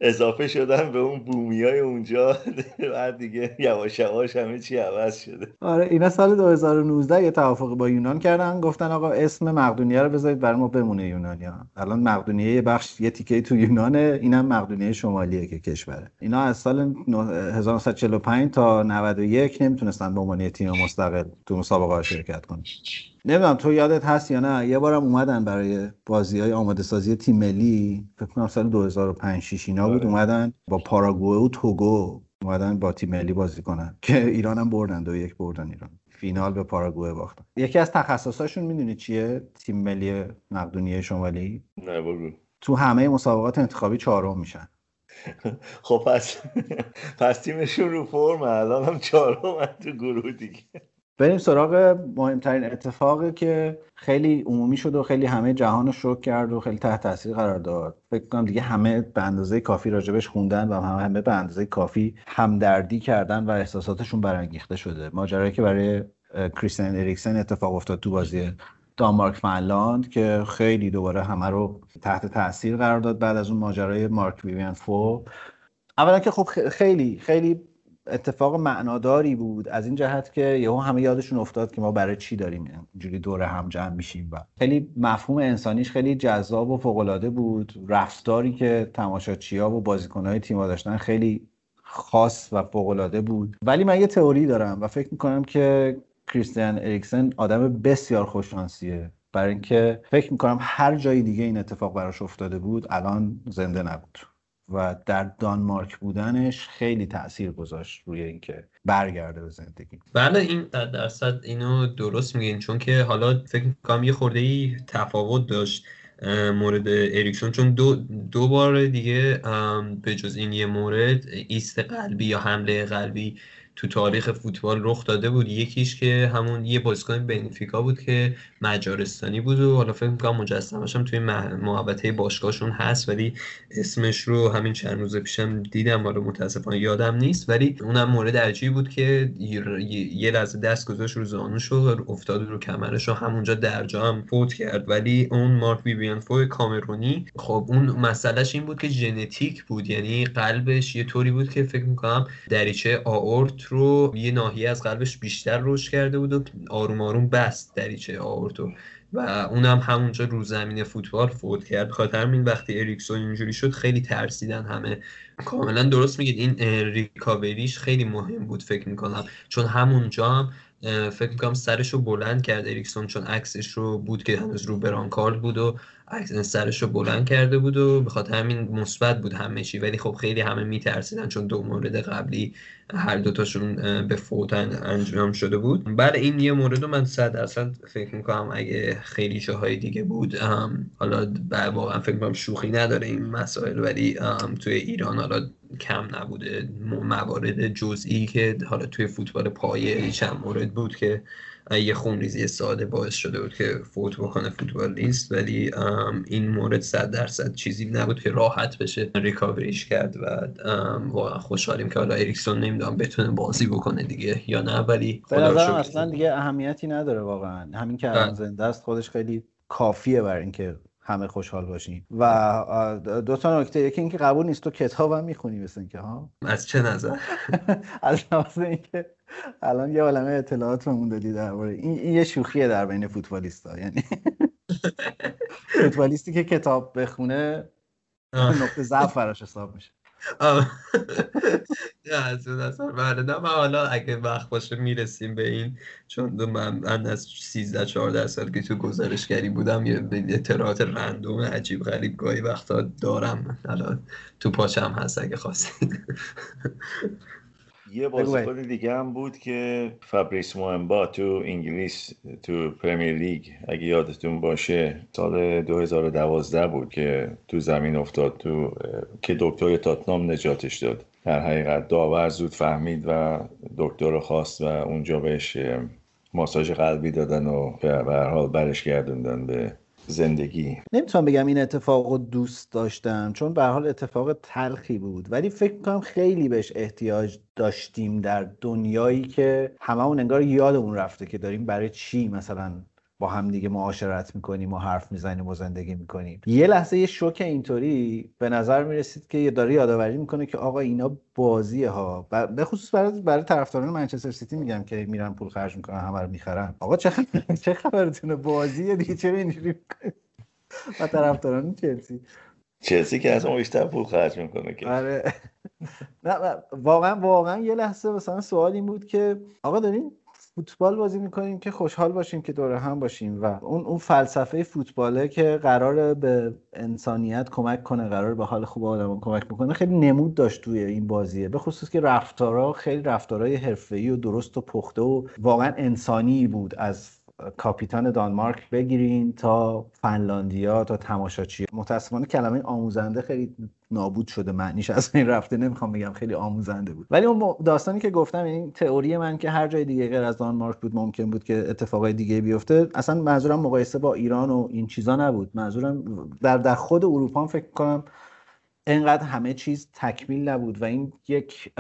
اضافه شدن به اون بومی های اونجا. بعد دیگه یواش یواش همه چی عوض شده. آره اینا سال 2019 یه توافق با یونان کردن. گفتن آقا اسم مقدونیه رو بذارید برای ما بمونه یونانیا. الان مقدونیه یه بخش یه تیکه تو یونانه اینم مقدونیه شمالیه که کشوره. اینا از سال 1945 تا 91 نمی‌تونستن به عنوان تیم مستقل تو مسابقه شرکت کنن. نمی‌دونم تو یادت هست یا نه یه بارم اومدن برای بازی های آماده سازی تیم ملی. فکر کنم سال 2005 6 اینا بود آره. اومدن با پاراگوئه و توگو اومدن با تیم ملی بازی کنن. که ایران هم بردن دو یک بردن ایران. فینال به پاراگوئه باختن. یکی از تخصصاشون می‌دونی چیه؟ تیم ملی مقدونیه شمالی؟ نه بگو تو همه مسابقات انتخابی چهارم میشن. خب پس پس تیمشون رو فرم الان هم چهارم تو گروه دیگه. بریم سراغ مهمترین اتفاقی که خیلی عمومی شد و خیلی همه جهان رو شوک کرد و خیلی تحت تاثیر قرار داد. فکر کنم دیگه همه به اندازه کافی راجبش خوندن و همه, همه به اندازه کافی همدردی کردن و احساساتشون برانگیخته شده. ماجرایی که برای کریستین اریکسن اتفاق افتاد تو بازی دانمارک فنلاند که خیلی دوباره همه رو تحت تاثیر قرار داد بعد از اون ماجرای مارک ویوین فو اولا که خب خیلی خیلی اتفاق معناداری بود. از این جهت که یهو همه یادشون افتاد که ما برای چی داریم اینجوری دور هم جمع میشیم و خیلی مفهوم انسانیش خیلی جذاب و فوقالعاده بود. رفتاری که تماشاچیها و بازیکنهای تیم‌ها داشتن خیلی خاص و فوقالعاده بود. ولی من یه تئوری دارم و فکر می‌کنم که کریستیان اریکسن آدم بسیار خوششانسیه. برای اینکه فکر می‌کنم هر جای دیگه این اتفاق براش افتاده بود الان زنده نبود. و در دانمارک بودنش خیلی تاثیر گذاشت روی اینکه برگرده به زندگی. بله این درصد اینو درست میگین. چون که حالا فکر می‌کنم یه خورده ای تفاوت داشت مورد اریکسون. چون دو, دو بار دیگه به جز این یه مورد ایست قلبی یا حمله قلبی تو تاریخ فوتبال رخ داده بود. یکیش که همون یه بازیکن بنفیکا بود که مجارستانی بود و حالا فکر می‌کنم مجسمش هم توی محوطه باشگاهشون هست ولی اسمش رو همین چند روز پیشم دیدم. حالا متاسفانه یادم نیست ولی اونم مورد عجیبی بود که یه لحظه دست گذاشت رو زانوش و افتاد رو کمرش و همونجا درجا هم فوت کرد. ولی اون مارک بیبیان فو کامرونی خب اون مسئلهش این بود که ژنتیک بود. یعنی قلبش یه طوری بود که فکر می‌کنم دریچه آورت رو یه ناحیه از قلبش بیشتر رشد کرده بود و آروم آروم بست دریچه آورتو و اونم همونجا رو زمین فوتبال فوت کرد. خاطر همین وقتی اریکسون اینجوری شد خیلی ترسیدن همه. کاملا درست میگید. این ریکاوریش خیلی مهم بود فکر می‌کنم. چون همونجا هم فکر می‌کنم سرش رو بلند کرد اریکسون چون عکسش رو بود که هنوز رو برانکارد بود و سرش رو بلند کرده بود و به خاطر همین مثبت بود همه چی. ولی خب خیلی همه میترسیدن چون دو مورد قبلی هر دوتاشون به فوت انجام شده بود. بعد این یه مورد رو من صد درصد فکر می‌کنم اگه خیلی جاهای دیگه بود حالا واقعا فکر می‌کنم شوخی نداره این مسائل ولی توی ایران حالا کم نبوده. موارد جزئی که حالا توی فوتبال پایه چند مورد بود که یه خونریزی ساده باعث شده بود که فوت بکنه فوتبالیست ولی این مورد صد درصد چیزی نبود که راحت بشه ریکاوریش کرد و واقعا خوشحالیم که حالا اریکسون نمی‌دونم بتونه بازی بکنه دیگه یا نه ولی اصلا دیگه اهمیتی نداره واقعا همین که الان بله. زنده است خودش خیلی کافیه برای اینکه همه خوشحال باشیم و دو تا نکته یکی اینکه قبول نیست تو کتابم می‌خونی مثل اینکه ها؟ از چه نظر؟ از لحاظ اینکه الان یه عالمه اطلاعات رو دادی درباره این, این یه شوخیه در بین فوتبالیستا. یعنی فوتبالیستی که کتاب بخونه نقطه ضعف براش حساب میشه. از اون اصلا بله. نه من حالا اگه وقت باشه می‌رسیم به این چون من از 13 14 سال که تو گزارشگری بودم یه اطلاعات random عجیب غریب گاهی وقتا دارم. حالا تو پاچم هست اگه خواستید. یه بازیکن دیگه هم بود که فابریس موآمبا تو انگلیس تو Premier League اگه یادتون باشه سال 2012 بود که تو زمین افتاد تو که دکتر تاتنهام نجاتش داد. در حقیقت داور زود فهمید و دکتر رو خواست و اونجا بهش ماساژ قلبی دادن و به هر حال برش گردوندن به زندگی. نمی‌تونم بگم این اتفاق رو دوست داشتم چون به حال اتفاق تلخی بود. ولی فکر می‌کنم خیلی بهش احتیاج داشتیم در دنیایی که هممون انگار یادمون رفته که داریم برای چی مثلا با هم دیگه معاشرت می‌کنیم و حرف می‌زنیم و زندگی می‌کنیم. یه لحظه یه شوک اینطوری به نظر می‌رسید که یه داره یادآوری می‌کنه که آقا اینا بازیه ها. به خصوص برای برای طرفداران منچستر سیتی میگم که میرن پول خرج می‌کنن همه رو می‌خرن. آقا چه خبر؟ چه خبرتونه؟ بازیه دیگه چرا اینجوری و طرفداران چلسی. چلسی که از اون بیشتر پول خرج می‌کنه که. آره. نه واقعا واقعا یه لحظه مثلا سوال این بود که آقا دارین فوتبال بازی می‌کنیم که خوشحال باشیم که دوره هم باشیم و اون اون فلسفه فوتباله که قرار به انسانیت کمک کنه قرار به حال خوب آدم کمک می‌کنه خیلی نمود داشت توی این بازیه به خصوص که رفتارا خیلی رفتارهای حرفه‌ای و درست و پخته و واقعا انسانی بود از کاپیتان دانمارک بگیرین تا فنلاندیا تا تماشاچی. متاسفانه کلمه آموزنده خیلی نابود شده. معنیش از این رفته نمی‌خوام بگم خیلی آموزنده بود. ولی اون داستانی که گفتم این یعنی تئوری من که هر جای دیگه غیر از دانمارک بود ممکن بود که اتفاقای دیگه بیفته. اصلا منظورم مقایسه با ایران و این چیزا نبود. منظورم در در خود اروپا فکر کنم انقدر همه چیز تکمیل نبود و این یک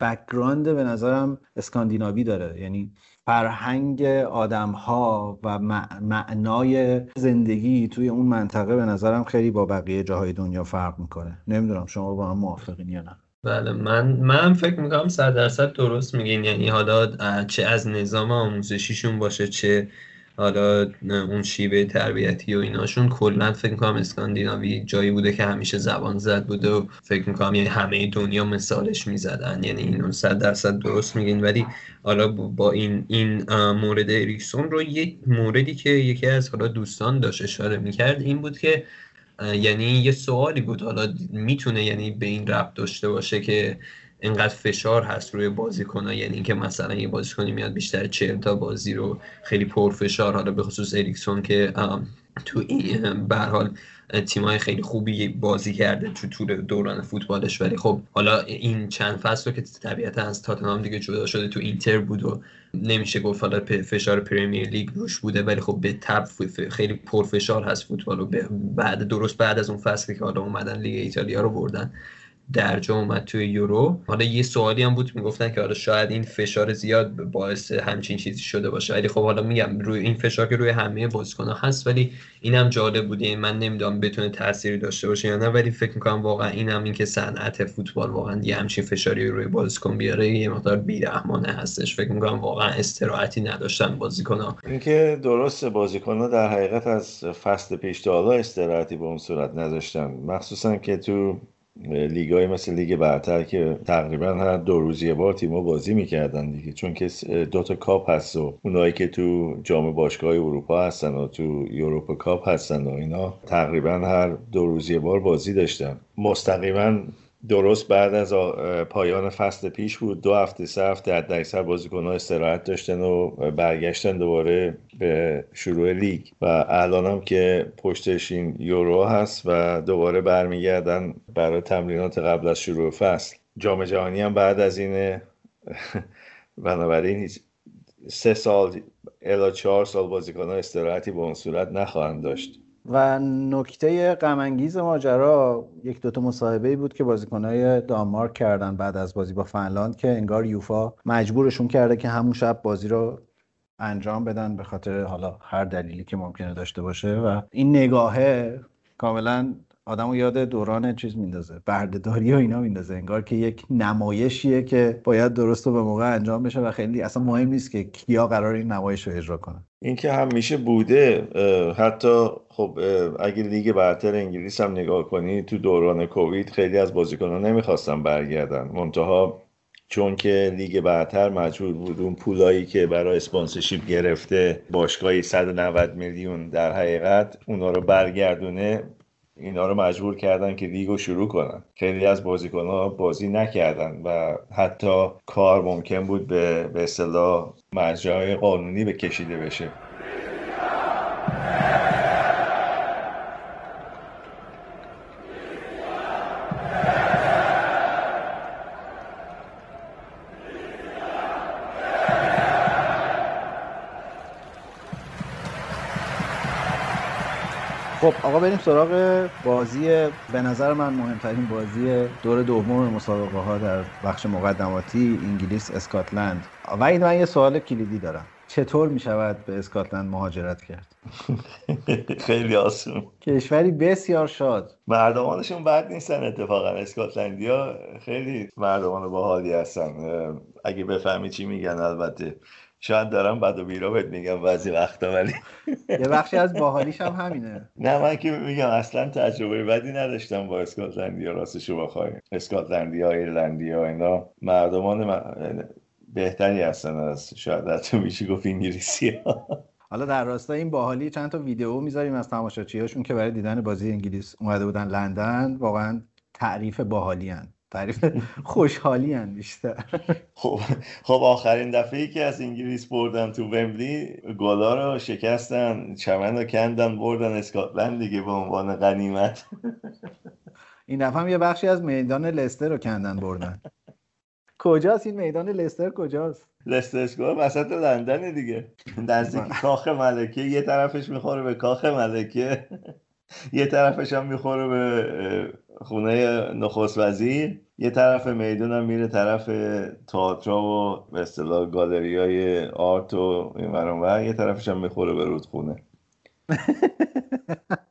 background به نظرم اسکاندیناوی داره. یعنی فرهنگ آدم ها و معنای زندگی توی اون منطقه به نظرم خیلی با بقیه جاهای دنیا فرق می‌کنه. نمی‌دونم شما با هم موافقین یا نه. بله من من فکر می‌کنم صد درصد درست میگین. یعنی حالا چه از نظام آموزشیشون باشه چه حالا اون شیوه تربیتی و ایناشون کلا فکر می‌کنم اسکاندیناوی جایی بوده که همیشه زبان زد بوده و فکر می‌کنم یعنی همه دنیا مثالش می‌زدن. یعنی اینو صد درصد درست میگین. ولی حالا با این این مورد اریکسون رو یک موردی که یکی از حالا دوستان داشت اشاره می‌کرد این بود که یعنی یه سوالی بود. حالا می‌تونه یعنی به این ربط داشته باشه که اینقدر فشار هست روی بازیکن یعنی اینکه مثلا یه بازیکنی میاد بیشتر 40 تا بازی رو خیلی پرفشار حالا به خصوص اریکسون که تو این به حال تیمای خیلی خوبی بازی کرده تو طول دوران فوتبالش. ولی خب حالا این چند فصل رو که طبیعتا از تاتنهام دیگه جدا شده تو اینتر بود و نمیشه گفت حالا فشار پرمیر لیگ روش بوده. ولی خب به تب خیلی پرفشار هست فوتبال و بعد درست بعد از اون فصلی که حالا اومدن لیگ ایتالیا رو بردن. درجا اومد توی یورو. حالا یه سوالی هم بود می‌گفتن که حالا شاید این فشار زیاد باعث همچین چیزی شده باشه. ولی خب حالا میگم روی این فشار که روی همه بازیکن‌ها هست ولی اینم جالب بود. یعنی من نمی‌دونم بتونه تأثیری داشته باشه یا نه ولی فکر می‌کنم واقعا اینم این که صنعت فوتبال واقعا یه همچین فشاری روی بازیکن بیاره یه مقدار بیرحمانه هستش. فکر می‌کنم واقعا استراحتی نداشتن بازیکن‌ها. اینکه درست بازیکن‌ها در حقیقت از فصل پیش تا حالا استراحتی به اون صورت نداشتن. مخصوصا که تو لیگای مثل لیگ برتر که تقریبا هر دو روز یه بار تیما بازی می‌کردن دیگه. چون که دو تا کاپ هست و اونایی که تو جام باشگاه اروپا هستن و تو یوروپا کاپ هستن و اینا تقریبا هر دو روز بار بازی داشتن. مستقیما درست بعد از پایان فصل پیش بود. دو هفته سه هفته حد اکثر بازیکن ها استراحت داشتن و برگشتن دوباره به شروع لیگ. و الان هم که پشتش این یورو هست و دوباره برمیگردن برای تمرینات قبل از شروع فصل. جام جهانی هم بعد از اینه بنابراین سه سال الا چهار سال بازیکن ها استراحتی به اون صورت نخواهند داشت. و نکته غمانگیز ماجرا یک دوتا مصاحبه بود که بازیکنهای دانمارک کردن بعد از بازی با فنلاند که انگار یوفا مجبورشون کرده که همون شب بازی رو انجام بدن به خاطر حالا هر دلیلی که ممکنه داشته باشه و این نگاهه کاملا آدمو یاد دوران چیز میندازه بردهداری و اینا میندازه انگار که یک نمایشیه که باید درست و به موقع انجام بشه و خیلی اصلا مهم نیست که کیا قرار این نمایش رو اجرا کنن. این که همیشه بوده حتی خب اگه لیگ برتر انگلیس هم نگاه کنی تو دوران کووید خیلی از بازیکنان نمی‌خواستن برگردن. منتها چون که لیگ برتر مجبور بود اون پولایی که برای اسپانسرشیپ گرفته باشگاهی 190 میلیون در حقیقت اونا رو برگردونه اینا رو مجبور کردن که لیگو شروع کنن. خیلی از بازیکن ها بازی نکردن و حتی کار ممکن بود به به اصطلاح مرجع قانونی بکشیده بشه. خب آقا بریم سراغ بازی. به نظر من مهمترین بازی دور دوم مسابقه ها در بخش مقدماتی انگلیس اسکاتلند. و این من یه سوال کلیدی دارم. چطور می شود به اسکاتلند مهاجرت کرد؟ خیلی آسون. کشوری بسیار شاد. مردمانشون بد نیستن اتفاقا. اسکاتلندیا خیلی مردمان باحالی هستن. اگه بفهمی چی میگن البته. شاید دارم بد و بیرا بهت میگم بعضی وقتا ولی یه بخشی از باحالیش هم همینه. نه من که میگم اصلا تجربه بدی نداشتم با اسکاتلندیا راستشو بخوای. اسکاتلندیا ایرلندیا اینا مردمان بهتری هستن از شاید حتی میشه گفت انگلیسی حالا در راستای این باحالی چند تا ویدیو می‌ذاریم از تماشاچیاشون که برای دیدن بازی انگلیس اومده بودن لندن واقعا تعریف باحالی هن. تعریف خوشحالی هن بیشتر. خب خب آخرین دفعه ای که از انگلیس بردن تو ومبلی گلا رو شکستن چمن رو کندن بردن اسکاتلند دیگه به عنوان غنیمت. این دفعه هم یه بخشی از میدان لستر رو کندن بردن. کجاست این میدان لستر؟ کجاست؟ لستر اسکوار وسط لندن دیگه. نزدیک کاخ ملکه یه طرفش می‌خوره به کاخ ملکه. یه طرفش هم می‌خوره به خونه نخست وزیر. یه طرف میدون هم میره طرف تئاترا و به اصطلاح گالری های آرت و این و یه طرفش هم می‌خوره به رودخونه.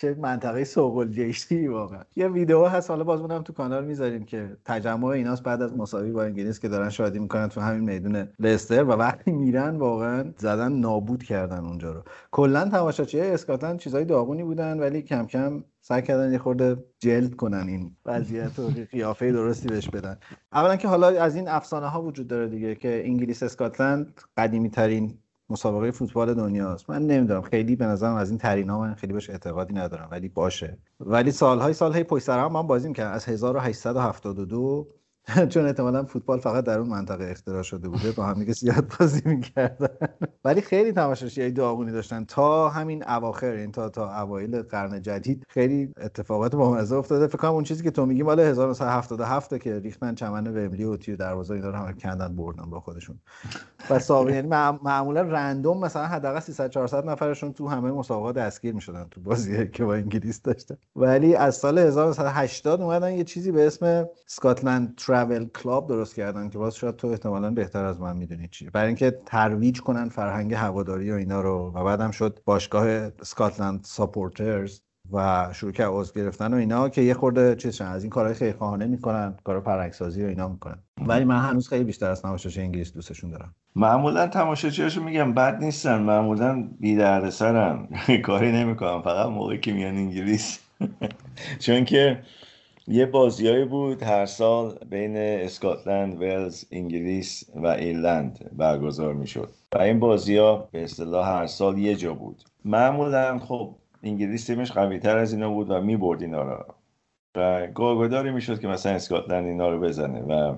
چه منطقه سوق الجیشی واقعا. یه ویدیو هست حالا باز تو کانال می‌ذاریم که تجمع ایناست. بعد از مساوی با انگلیس که دارن شادی می‌کنن تو همین میدون لستر و وقتی میرن واقعا زدن نابود کردن اونجا رو. کلا تماشاچی اسکاتلند چیزای داغونی بودن ولی کم کم سعی کردن یه خورده جلد کنن این وضعیت و قیافه درستی بهش بدن. اولا که حالا از این افسانه ها وجود داره دیگه که انگلیس اسکاتلند قدیمی ترین مسابقه فوتبال دنیاست. من نمی‌دونم خیلی به نظرم از این ترین ها من خیلی بهش اعتقادی ندارم ولی باشه. ولی سالهای سالهای پشت سر هم من بازی می‌کردم. از 1872 چون احتمالا فوتبال فقط در اون منطقه اختراع شده بوده با هم دیگه زیاد بازی می‌کردن. ولی خیلی تماشاچی داغونی داشتن. تا همین اواخر این تا تا اوایل قرن جدید خیلی اتفاقات بامزه افتاده. فکر کنم اون چیزی که تو میگی مال 1977 که ریختن چمن ومبلی و تیو دروازه اینا رو هم کندن بردن با خودشون. و سابقه یعنی معمولا random مثلا حداقل 300 400 نفرشون تو همه مسابقات دستگیر می‌شدن تو بازی که با انگلیس داشتن. ولی از سال 1980 اومدن یه چیزی به اسم Scotland Travel Club درست کردن که باز شاید تو احتمالا بهتر از من می‌دونی چی برای اینکه ترویج کنن فرهنگ هواداری و اینا رو و بعدم شد باشگاه Scotland Supporters و شروع کرد عضو گرفتن و اینا که یه خورده چیز از این کارهای خیرخواهانه می‌کنن کار فرهنگسازی و اینا می‌کنن. ولی من هنوز خیلی بیشتر از تماشاچی انگلیس دوستشون دارم. معمولا تماشاچیاشو میگم بد نیستن معمولا بی دردسرن کاری نمی‌کنن فقط موقعی که میان انگلیس. چون که یه بازیایی بود هر سال بین اسکاتلند، ولز، انگلیس و ایرلند برگزار می‌شد. و این بازی ها به اصطلاح هر سال یه جا بود. معمولا خب انگلیس تیمش قوی تر از اینا بود و می‌برد اینا رو. و گاگداری می‌شد که مثلا اسکاتلند اینا رو بزنه. و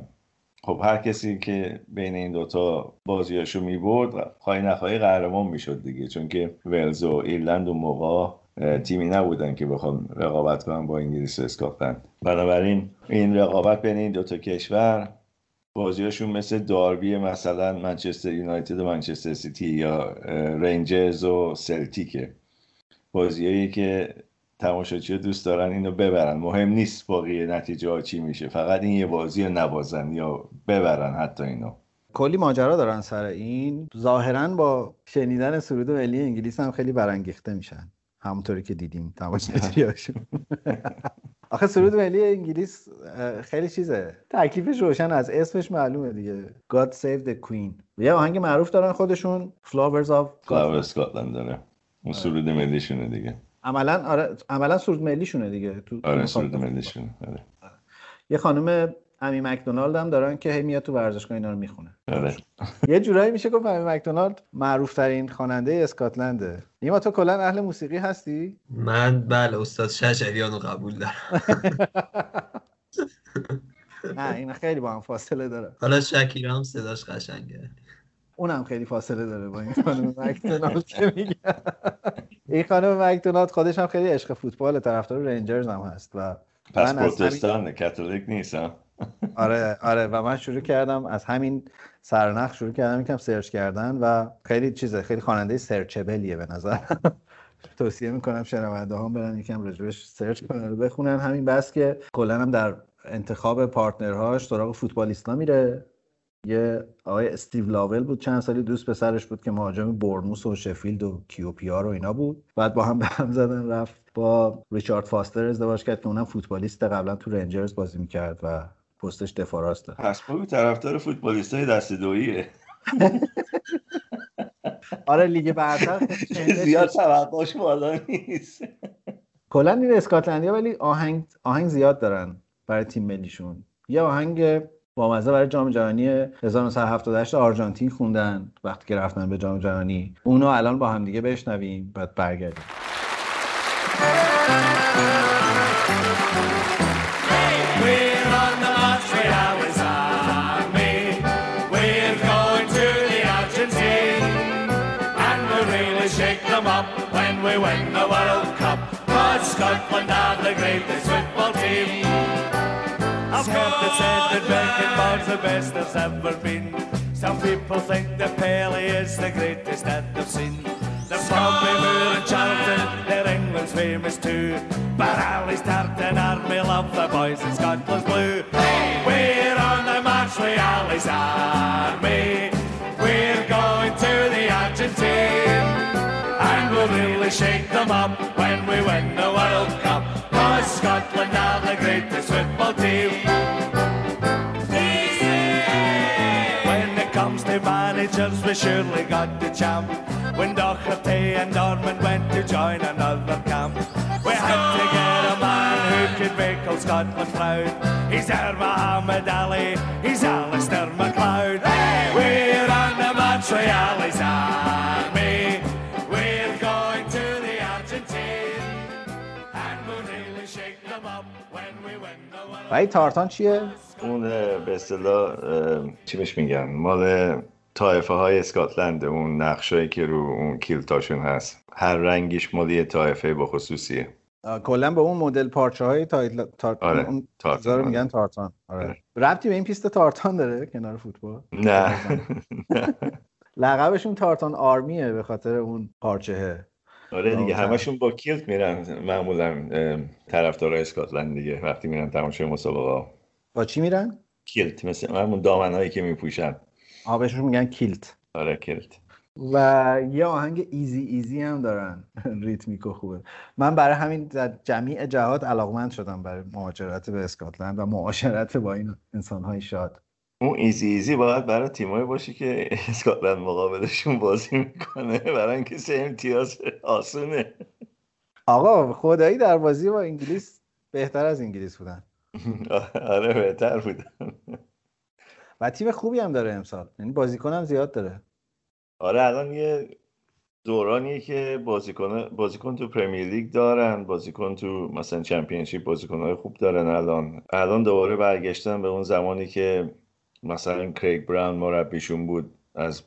خب هر کسی که بین این دوتا بازیاشو می‌برد خواهی نخواهی قهرمان می‌شد دیگه. چون که ولز و ایرلند و موقع تیمی نبودن که بخوان رقابت کنن با انگلیس و اسکاتلند بنابراین این رقابت بین این دوتا کشور بازیاشون مثل داربی مثلا منچستر یونایتد و منچستر سیتی یا رنجرز و سلتیکه. بازیایی که تماشاچی دوست دارن اینو ببرن. مهم نیست باقی نتیجه ها چی میشه. فقط این یه بازی نبازن یا ببرن حتی اینو. کلی ماجرا دارن سر این. ظاهرا با شنیدن سرود ملی انگلیس هم خیلی برانگیخته میشن. همونطوری که دیدیم. تماشاگراشون آخه سرود ملی انگلیس خیلی چیزه. تکلیفش روشن از اسمش معلومه دیگه. God Save the Queen. یه آهنگ معروف دارن خودشون. Flowers of Flowers Scotland داره اون سرود ملیشونه دیگه. عملا آره عملا سرود ملیشونه دیگه. تو آره سرود ملیشونه آره. یه خانم امی مکدونالد هم دارن که هی میاد تو ورزشگاه اینا رو می‌خونه. آره. یه جورایی میشه گفت امی مکدونالد معروف ترین خواننده اسکاتلنده. نیما تو کلا اهل موسیقی هستی؟ من بله استاد شجریان رو قبول دارم. نه این خیلی با هم فاصله داره. حالا شکیرا هم صداش قشنگه. اونم خیلی فاصله داره با این خانم مکدونالد که میگه. این خانم مکدونالد خودش هم خیلی عشق فوتبال طرفدار رنجرز هم هست و پس پروتستان کاتولیک نیستم آره آره. و من شروع کردم از همین سرنخ شروع کردم یکم search کردن و خیلی چیزه خیلی خواننده searchable یه به نظر. توصیه می‌کنم شنونده هم برن یکم راجبش search کنن بخونن. همین بس که کلا هم در انتخاب partner هاش سراغ فوتبالیستا میره. یه آقای استیو لاول بود چند سالی دوست پسرش بود که مهاجم برنوس و شفیلد و کیوپیار و اینا بود. بعد با هم به هم زدن رفت با ریچارد فاستر ازدواج کرد که اونم فوتبالیست قبلا تو رنجرز بازی می‌کرد و پستش دفاع راسته پس طرفدار فوتبالیست های دست دوییه آره لیگ برتر زیاد توقعش بالا نیست. کلا این اسکاتلندیا ولی آهنگ آهنگ زیاد دارن برای تیم ملیشون. یه آهنگ بامزه برای جام جهانی 1978 آرژانتین خوندن وقتی که رفتن به جام جهانی. اونو الان با هم دیگه بشنویم بعد برگردیم. The greatest football team. I've heard it said that Beckenbauer's the best there's ever been. Some people think that Pele is the greatest that they've seen. There's Bobby Moore and Charlton, they're England's famous too. But Ali's Tartan Army love the boys in Scotland's blue. Hey! We're on the march with Ali's Army. We're going to the Argentine. We'll shake them up when we win the World Cup. Cause Scotland are the greatest football team. When it comes to managers, we surely got the champ. When Doherty and Dorman went to join another camp, we had to get a man who could make all Scotland proud. He's our Muhammad Ali, he's Alistair McLeod. We're on the march with ولی tartan چیه؟ اون به اصطلاح چی بهش میگن؟ مال طایفه های اسکاتلند اون نقشایی که رو اون kilt اشون هست. هر رنگیش مال یه طایفه به خصوصیه. کلا به اون مدل پارچه های تایل... تار... آره. اون tartan رو میگن tartan. آره. ربطی به این پیست تارتان داره کنار فوتبال؟ نه. لقبشون Tartan Army ه به خاطر اون پارچهه آره دیگه همشون با kilt میرن. معمولا طرفدارای اسکاتلند دیگه وقتی میرن تماشای مسابقه با چی میرن؟ kilt مثل همون دامنهایی که میپوشن. آ بهشون میگن kilt. آره kilt. و یه آهنگ easy easy هم دارن. ریتمیک و خوبه. من برای همین در جمیع جهات علاقمند شدم برای مهاجرت به اسکاتلند و معاشرت با این انسانهای شاد. اون easy easy باید برای تیمایی باشه که اسکاتلند مقابلشون بازی می‌کنه. برای اینکه سه امتیاز آسونه. آقا خدایی در بازی با انگلیس بهتر از انگلیس بودن. آره بهتر بودن. و تیم خوبی هم داره امسال. یعنی بازیکن هم زیاد داره. آره الان یه دورانیه که بازیکن بازیکن تو پرمیر لیگ دارن بازیکن تو مثلا چمپیونشیپ بازیکنهای خوب دارن الان. الان دوباره برگشتن به اون زمانی که مثلا کریگ براون مربیشون بود. از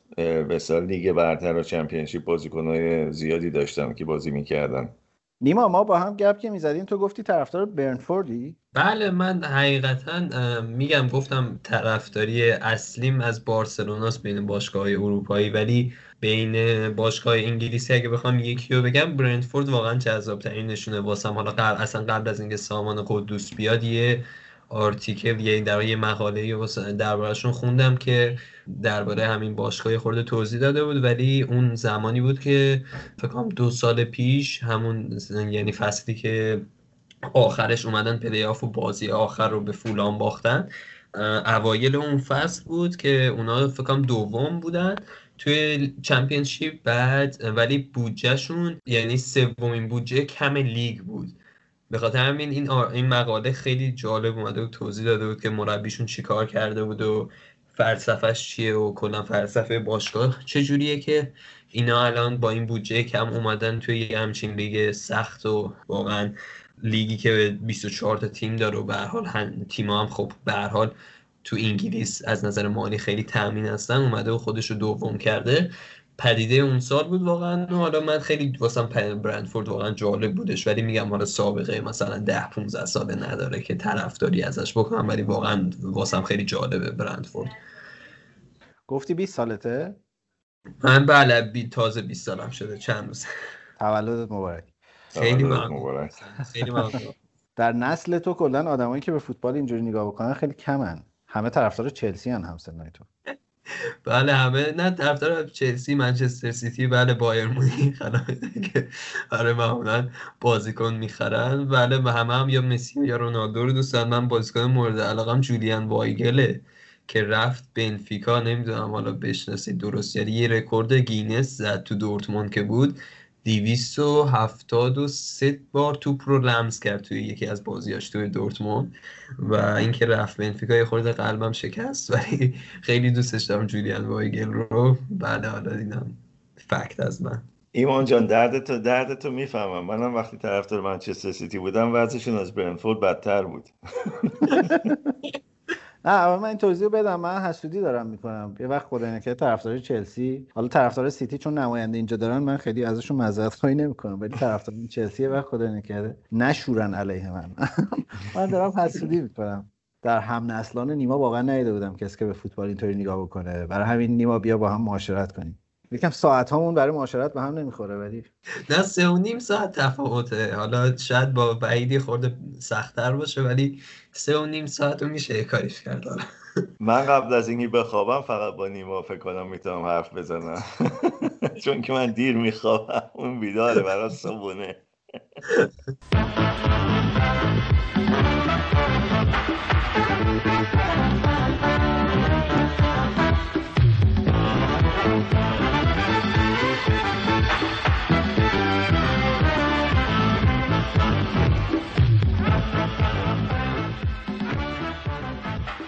وسال لیگ برتر و چمپیونشیپ بازیکنهای زیادی داشتن که بازی می‌کردن. نیما ما با هم گپ که می‌زدیم. تو گفتی طرفدار برنفوردی؟ بله من حقیقتا میگم گفتم طرفداری اصلیم از بارسلوناست بین باشگاه اروپایی. ولی بین باشگاه انگلیسی اگه بخوام یکی رو بگم برنتفورد واقعا جذاب ترین نشونه واسم. حالا قبل اصلا قبل از اینکه سامان قدوس بیاد یه آرتیکل یه در یه مقاله دربارهشون خوندم که درباره همین باشگاه خورده توضیح داده بود ولی اون زمانی بود که فکر کنم دو سال پیش همون یعنی فصلی که آخرش اومدن play-off و بازی آخر رو به فولام باختن اوایل اون فصل بود که اونا فکر کنم دوم بودن توی Championship بعد ولی بودجهشون یعنی سومین بودجه کم لیگ بود. به خاطر همین این, این مقاله خیلی جالب اومده و توضیح داده بود که مربیشون چیکار کرده بود و فلسفهش چیه و کلا فلسفه باشگاه چجوریه که اینا الان با این بودجه کم اومدن توی یه همچین لیگ سخت و واقعا لیگی که 24 تا تیم داره و به حال تیم هم خب به حال تو انگلیس از نظر مالی خیلی تامین هستن اومده و خودش رو دوم کرده. پدیده اون سال بود واقعا. حالا من خیلی واسم برندفورد واقعا جالب بودش ولی میگم حالا سابقه مثلا ده 15 ساله نداره که طرفداری ازش بکنم ولی واقعا واسم خیلی جالبه برندفورد. گفتی 20 سالته؟ من بله بی تازه 20 سالم شده چند روز. تولدت مبارک. خیلی مبارک. خیلی مبارک در نسل تو کلا آدمایی که به فوتبال اینجوری نگاه بکنن خیلی کمن. همه طرفدار چلسی هن هم سنای تو. بله همه نه طرفدار چلسی منچستر سیتی بله بایر مونیخ که آره معمولا بازیکن می‌خرن. بله همه هم یا مسی یا رونالدو رو دوست دارن. من بازیکن مورد علاقم جولیان وایگله که رفت بنفیکا. نمی‌دونم حالا بشناسید درست یعنی یه رکورد گینس زد تو دورتموند که بود. دیویست و هفتاد و سه بار توپ رو لمس کرد توی یکی از بازیاش توی دورتموند و اینکه رفت بنفیکا یه خورده قلبم شکست ولی خیلی دوستش دارم جولیان وایگل رو. بله حالا دیدم. fact از من. ایمان جان درد تو درد تو می‌فهمم. منم وقتی طرفدار منچستر سیتی بودم وضعشون از برنفورد بدتر بود. نه اول من این توضیح بدم. من حسودی دارم می‌کنم. یه وقت خدا که طرفدار چلسی حالا طرفدار سیتی چون نماینده اینجا دارن من خیلی ازشون معذرت خواهی نمی‌کنم. ولی طرفدار چلسی یه وقت خدا نکرده نشورن علیه من. من دارم حسودی می‌کنم. در هم نسلان نیما واقعا ندیده بودم کسی که به فوتبال اینطوری نگاه بکنه. برای همین نیما بیا با هم معاشرت کنیم. یکم ساعت هامون برای معاشرت به هم نمی‌خوره ولی. نه سه و نیم ساعت تفاوته. حالا شاید با بعیدی خورده سختتر باشه ولی سه و نیم ساعت رو میشه کاریش کرد. من قبل از اینکه بخوابم فقط با نیما فکر کنم می‌تونم حرف بزنم. چون که من دیر میخوابم. اون بیداره برای صبونه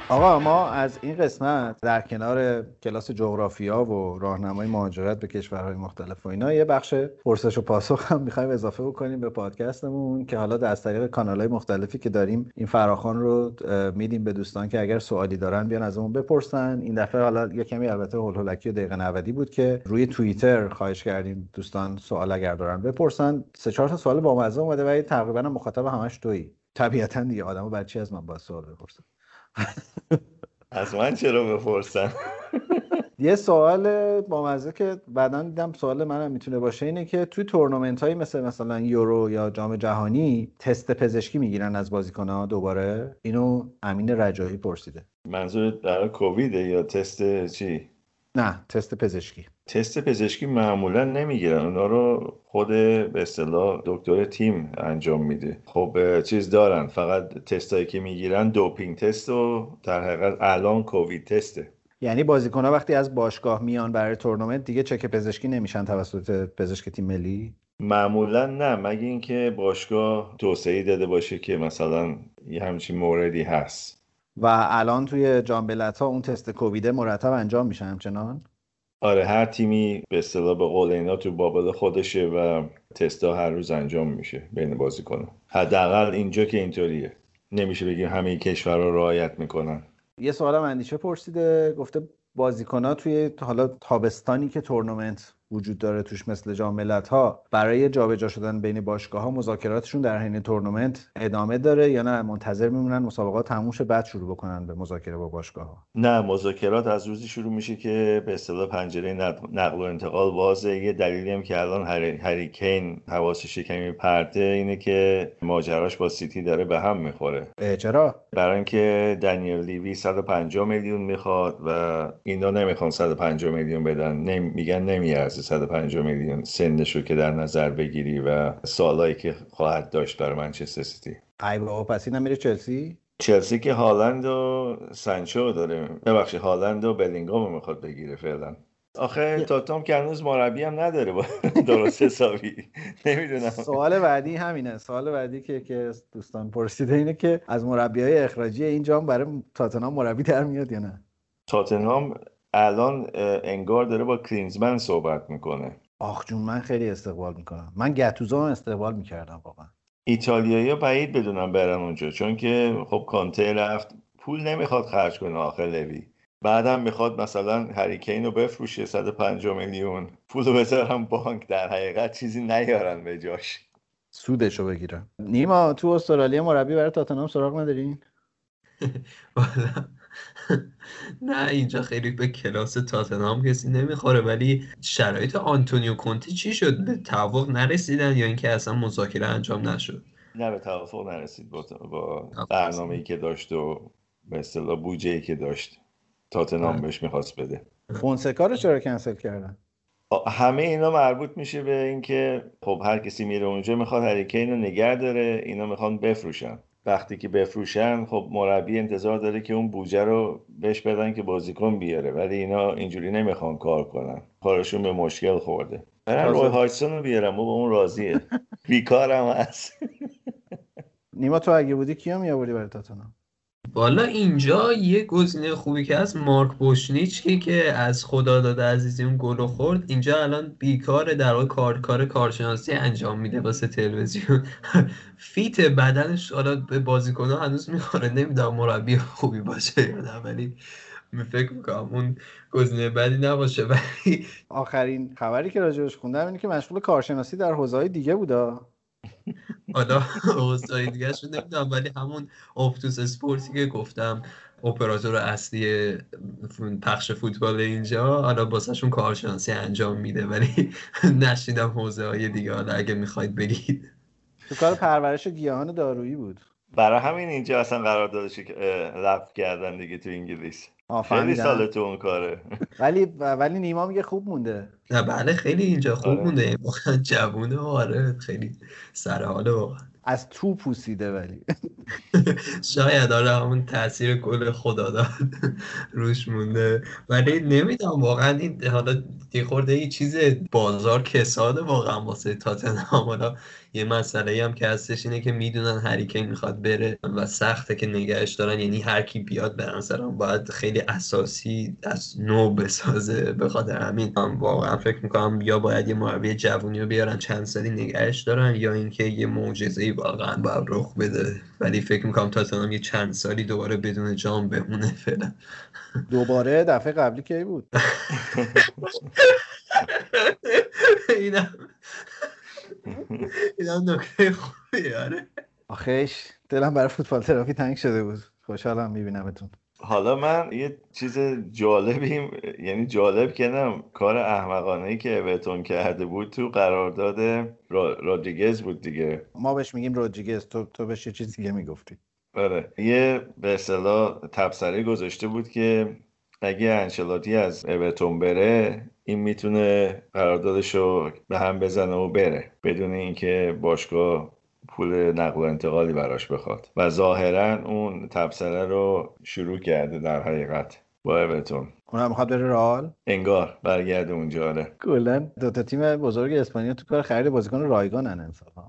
آقا ما از این قسمت در کنار کلاس جغرافیا و راهنمای مهاجرت به کشورهای مختلف و اینا یه بخش پرسش و پاسخ هم می‌خوایم اضافه بکنیم به پادکستمون که حالا از طریق کانالهای مختلفی که داریم این فراخان رو میدیم به دوستان که اگر سوالی دارن بیان از اون بپرسن. این دفعه حالا یه کمی البته هول هولکی و دقیقه 90 بود که روی توییتر خواهش کردیم دوستان سوال اگر دارن بپرسن. سه چهار تا سوال با مزه اومده و تقریبا مخاطب همش تویی. طبیعتا دیگه آدمو بچی از من با سوال بپرسن؟ از من چرا بپرسن؟ یه سوال با مزه که بعدا دیدم سوال منم می‌تونه باشه اینه که توی تورنمنت هایی مثل مثلا یورو یا جام جهانی تست پزشکی می‌گیرن از بازیکن ها دوباره؟ اینو امین رجایی پرسیده. منظور در کوویده یا تست چی؟ نه تست پزشکی. تست پزشکی معمولا نمی‌گیرن. اونا رو خود به اصطلاح دکتر تیم انجام میده. خب چیز دارن. فقط تستایی که می‌گیرن دوپینگ تست و در حقیقت الان کووید تسته. یعنی بازیکن ها وقتی از باشگاه میان برای تورنمنت دیگه چک پزشکی نمیشن توسط پزشک تیم ملی؟ معمولا نه. مگه اینکه باشگاه توسعه داده باشه که مثلا یه همچین موردی هست. و الان توی جامبلت ها اون تست کوویده مرتب انجام میشه همچنان؟ آره هر تیمی به اصطلاح به قول اینا تو بابل خودشه و تستا هر روز انجام میشه بین بازیکنان حداقل اینجا که اینطوریه. نمیشه بگیم همه کشورها رعایت می‌کنن. یه سوالم اندیشه پرسیده گفته ها توی حالا تابستانی که تورنمنت وجود داره توش مثل جام ملت ها برای جابجا شدن بین باشگاه ها مذاکراتشون در حین تورنمنت ادامه داره یا نه؟ منتظر میمونن مسابقات تموم شه بعد شروع بکنن به مذاکره با باشگاه ها نه مذاکرات از روزی شروع میشه که به اصطلاح پنجره نقل و انتقال بازه. یه دلیلی هم که الان هری کین حواسش کمی پرده اینه که ماجراش با سیتی داره به هم می‌خوره. چرا؟ برای اینکه دنیل لیوی 150 میلیون می‌خواد و اینا نمی‌خوان 150 میلیون بدن. نمی... میگن نمیارزه. 150 میلیون سنش رو که در نظر بگیری و سالایی که خواهد داشت برای منچستر سیتی. ای بابا پس اینا میره چلسی؟ چلسی که هالند و سانچو داره. ببخشید هالند و بلینگام می‌خواد بگیره فعلا. آخه تاتام که هنوز مربی هم نداره با درست حسابی. نمی‌دونم. سوال بعدی همینه. سوال بعدی که که دوستان پرسیده اینه که از مربی های اخراجی اینجا برای تاتنهام مربی در میاد یا نه؟ تاتنهام الان انگار داره با کلینزمن صحبت می‌کنه. آخ جون من خیلی استقبال می‌کنم. من گتوزو هم استقبال می‌کردم واقعا. ایتالیایی بعید بدونم برن اونجا چون که خب کانته رفت. پول نمی‌خواد خرج کنه آخر لوی. بعدم می‌خواد مثلا هریکین رو بفروشه 150 میلیون. پول بذارم بانک در حقیقت چیزی نیارن به جاش. سودشو بگیرن. نیما تو استرالیا مربی برای تاتنهام سراغ ندارین؟ نه اینجا خیلی به کلاس تاتنهام کسی نمی‌خوره ولی شرایط آنتونیو کونتی چی شد؟ به توافق نرسیدن یا اینکه اصلا مذاکره انجام نشد؟ نه به توافق نرسید. با, با برنامه ای که داشت و به اصطلاح بودجه ای که داشت تاتنهام بهش می‌خواست بده. فونسکا رو چرا کنسل کردن؟ همه اینا مربوط میشه به اینکه خب هر کسی میره اونجا می‌خواد هریکین رو نگه داره اینا می‌خوان بفروشن. وقتی که بفروشن خب مربی انتظار داره که اون بوجه رو بهش بدن که بازیکن بیاره ولی اینا اینجوری نمی‌خوان کار کنن. کارشون به مشکل خورده. برن روی هایسون رو بیارم و با اون راضیه. بیکارم هست. نیما تو اگه بودی کیا میآوردی برای تاتنهام؟ بالا اینجا یه گزینه خوبی که از مارک بوشنیچ که از خدا داده عزیزی اون گل خورد اینجا الان بیکار در واقع کار کار کارشناسی انجام میده واسه تلویزیون. fit بدنش حالا به بازیکن هنوز می‌خوره نمی‌دونم مربی خوبی باشه یا نه ولی فکر می‌کنم اون گزینه بدی نباشه ولی آخرین خبری که راجبش خوندم اینه که مشغول کارشناسی در حوزه دیگه بودا. حالا اوضاع دیگه شو نمی‌دونم ولی همون افتوس اسپورتی که گفتم اپراتور اصلی پخش فوتبال اینجا حالا باسهشون کارشناسی انجام میده ولی نشیدم حوزه های دیگه حالا اگه می‌خواید بگید. تو کار پرورش گیاهان دارویی بود. برای همین اینجا اصلا قرار دادش لفت کردن دیگه تو انگلیس. خیلی سال تو اون کاره. ولی ولی نیما میگه خوب مونده. نه بله خیلی اینجا خوب آره. مونده. واقعا جوونه آره خیلی سر حاله واقعا. از تو پوسیده ولی. شاید آره همون تاثیر گل خدا داد روش مونده. ولی نمی‌دونم واقعا این حالا یه خورده ای چیز بازار کساده واقعا واسه تاتنهام. حالا یه مسئله هم که هستش اینه که می‌دونن هریکین می‌خواد بره و سخته که نگهش دارن. یعنی هر کی بیاد به نظرم باید خیلی اساسی از نو بسازه به خاطر همین. واقعا فکر می‌کنم یا باید یه مربی جوونی رو بیارن چند سالی نگهش دارن یا اینکه یه معجزه ای واقعا باید رخ بده. ولی فکر می‌کنم تا یه چند سالی دوباره بدون جام بمونه فعلا. دوباره دفعه قبلی کی بود؟ اینم. اینم نکته خوبی آره. آخیش دلم برای فوتبال تراپی تنگ شده بود. خوشحالم میبینمتون. حالا من یه چیز جالبی یعنی جالب کنم کار احمقانه ای که اوتون کرده بود تو قرارداد را... رادریگز بود دیگه. ما بهش میگیم رادریگز تو تو بهش یه چیز دیگه می‌گفتی. آره. یه به اصطلاح تبصره گذاشته بود که اگه انشلاتی از اوتون بره این می‌تونه قراردادش رو به هم بزنه و بره بدون اینکه باشگاه پول نقل و انتقالی براش بخواد. و ظاهرا اون تبصره رو شروع کرده در حقیقت با اورتون. اونم می‌خواد بره رئال؟ انگار برگرده اونجا آره. کلا دو تا تیم بزرگ اسپانیا تو کار خرید بازیکن رایگانن انصافا.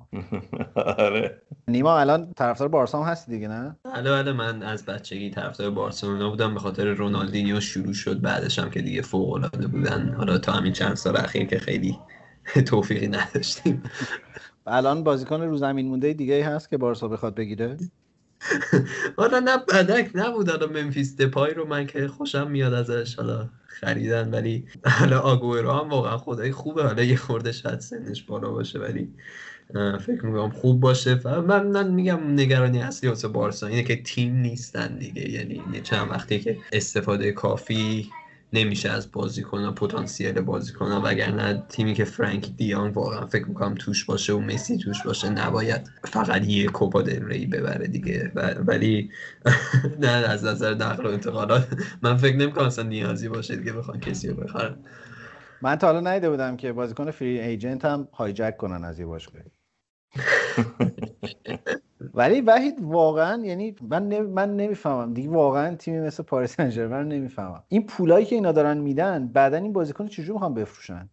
آره. نیما الان طرفدار بارسا هم هستی دیگه نه؟ بله بله من از بچگی طرفدار بارسلونا بودم به خاطر رونالدینیو شروع شد بعدش هم که دیگه فوق العاده بودن. حالا تا همین چند سال اخیر که خیلی توفیقی نداشتیم. الان بازیکن رو زمین مونده دیگه هست که بارسا بخواد بگیره؟ حالا نه بدک نبود حالا منفیس دپای رو من که خوشم میاد ازش. حالا خریدن ولی حالا آگوئرو هم واقعا خدای خوبه. حالا یه خورده شاید سنش بالا باشه ولی فکر می‌کنم خوب باشه. من, من میگم نگرانی اصلی واسه بارسا اینه که تیم نیستن دیگه. یعنی چند وقتی که استفاده کافی نمیشه از بازیکن پتانسیل بازیکن وگرنه تیمی که فرانک دیان واقعا فکر می‌کنم توش باشه و مسی توش باشه نباید فقط یه کوپا دل ری ببره دیگه. ولی نه از نظر نقل و انتقالات من فکر نمی‌کنم اصلا نیازی باشه دیگه بخوان کسی رو بخرن من تا حالا ندیده بودم که بازیکن free agent هم hijack کنن از یه باشگاه ولی وحید واقعا یعنی من من نمی‌فهمم. دیگه واقعا تیمی مثل پاریس سن رو نمی‌فهمم. این پولایی که اینا دارن میدن بعدا این بازیکن چجوری می‌خوان بفروشن؟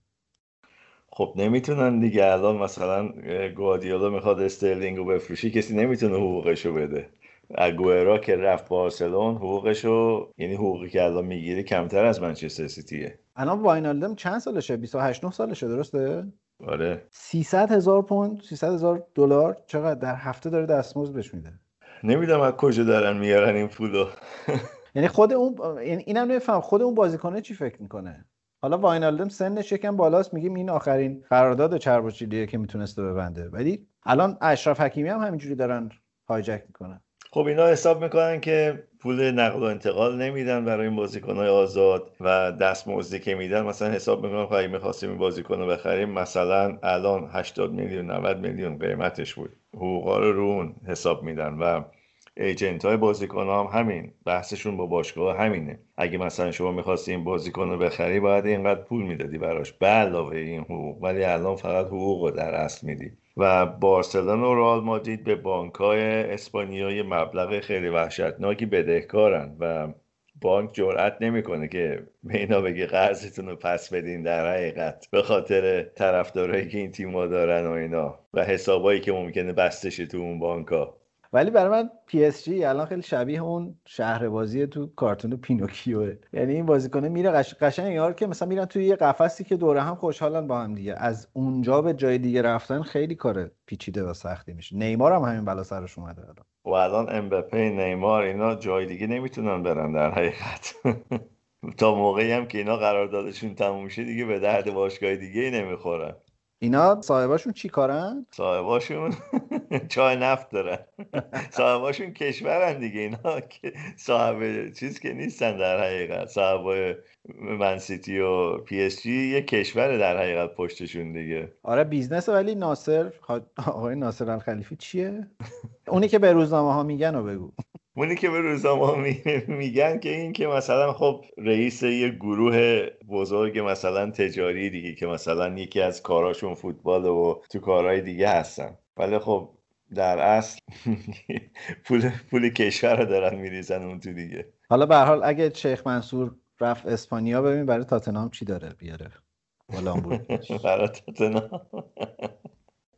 خب نمی‌تونن دیگه. الان مثلا گوادیولا می‌خواد استرلینگ رو بفروشی کسی نمی‌تونه حقوقش رو بده. اگوئرو که رفت بارسلون حقوقشو یعنی حقوقی که الان می‌گیره کمتر از منچستر سیتیه. الان واینالدم چند سالشه؟ 28 9 سالشه درسته؟ آره. 300 هزار پوند 300 هزار دلار چقدر در هفته داره دستمزد بهش میده. نمی‌دونم از کجا دارن میارن این پولو یعنی خود اون یعنی اینم نمیفهم خود اون بازیکنه چی فکر می‌کنه؟ حالا واینالدم سنش یکم بالاست میگیم این آخرین قرارداد چربوچیلیه که می‌تونسته ببنده. ولی الان اشرف حکیمی هم همینجوری دارن هایجک می‌کنن. خب اینا حساب می‌کنن که پول نقل و انتقال نمیدن برای این بازیکنهای آزاد و دستمزدی که میدن. مثلا حساب می‌کنن که اگه می‌خواستیم این بازیکن رو بخریم مثلا الان 80 میلیون 90 میلیون قیمتش بود. حقوقا رو رون حساب میدن و ایجنت های بازیکن هم همین. بحثشون با باشگاه همینه. اگه مثلا شما می‌خواستی این بازیکن رو بخری باید اینقدر پول می‌دادی براش. به علاوه این حقوق. ولی الان فقط حقوق رو در اصل میدی. و بارسلونا و رئال مادرید به بانکهای اسپانیایی مبلغ خیلی وحشتناکی بدهکارن و بانک جرأت نمی‌کنه که به اینا بگه قرضتون رو پس بدین در حقیقت به خاطر طرفدارایی که این تیم‌ها دارن و اینا و حسابایی که ممکنه بستش تو اون بانک ها ولی برای من پی اس جی الان خیلی شبیه اون شهر بازی تو کارتون پینوکیوه یعنی این بازیکنه میره قش... قشنگ یار که مثلا میرن توی یه قفسی که دوره هم خوشحالن با هم دیگه. از اونجا به جای دیگه رفتن خیلی کار پیچیده و سختی میشه. نیمار هم همین بلا سرش اومده الان. و الان امبپه نیمار اینا جای دیگه نمی‌تونن برن در حقیقت. تا موقعی هم که اینا قراردادشون تموم شه دیگه به درد باشگاه دیگه ای نمی‌خورن اینا صاحباشون چی کارن؟ صاحباشون چاه نفت دارن. صاحباشون کشورن دیگه. اینا که صاحب چیز که نیستن در حقیقت. صاحب منسیتی و پی اس جی یه کشور در حقیقت پشتشون دیگه. آره business ولی ناصر آقای ناصر الخلیفی چیه؟ اونی که به روزنامه ها میگن و بگو. اونی که به روزنامه میگن که این که مثلا خب رئیس یه گروه بزرگ مثلا تجاری دیگه که مثلا یکی از کاراشون فوتبال و تو کارهای دیگه هستن. ولی خب در اصل پول پول کشور رو دارن میریزن اون تو دیگه. حالا به حال اگه شیخ منصور رفت اسپانیا ببین برای تاتنهام چی داره بیاره. برای تاتنهام.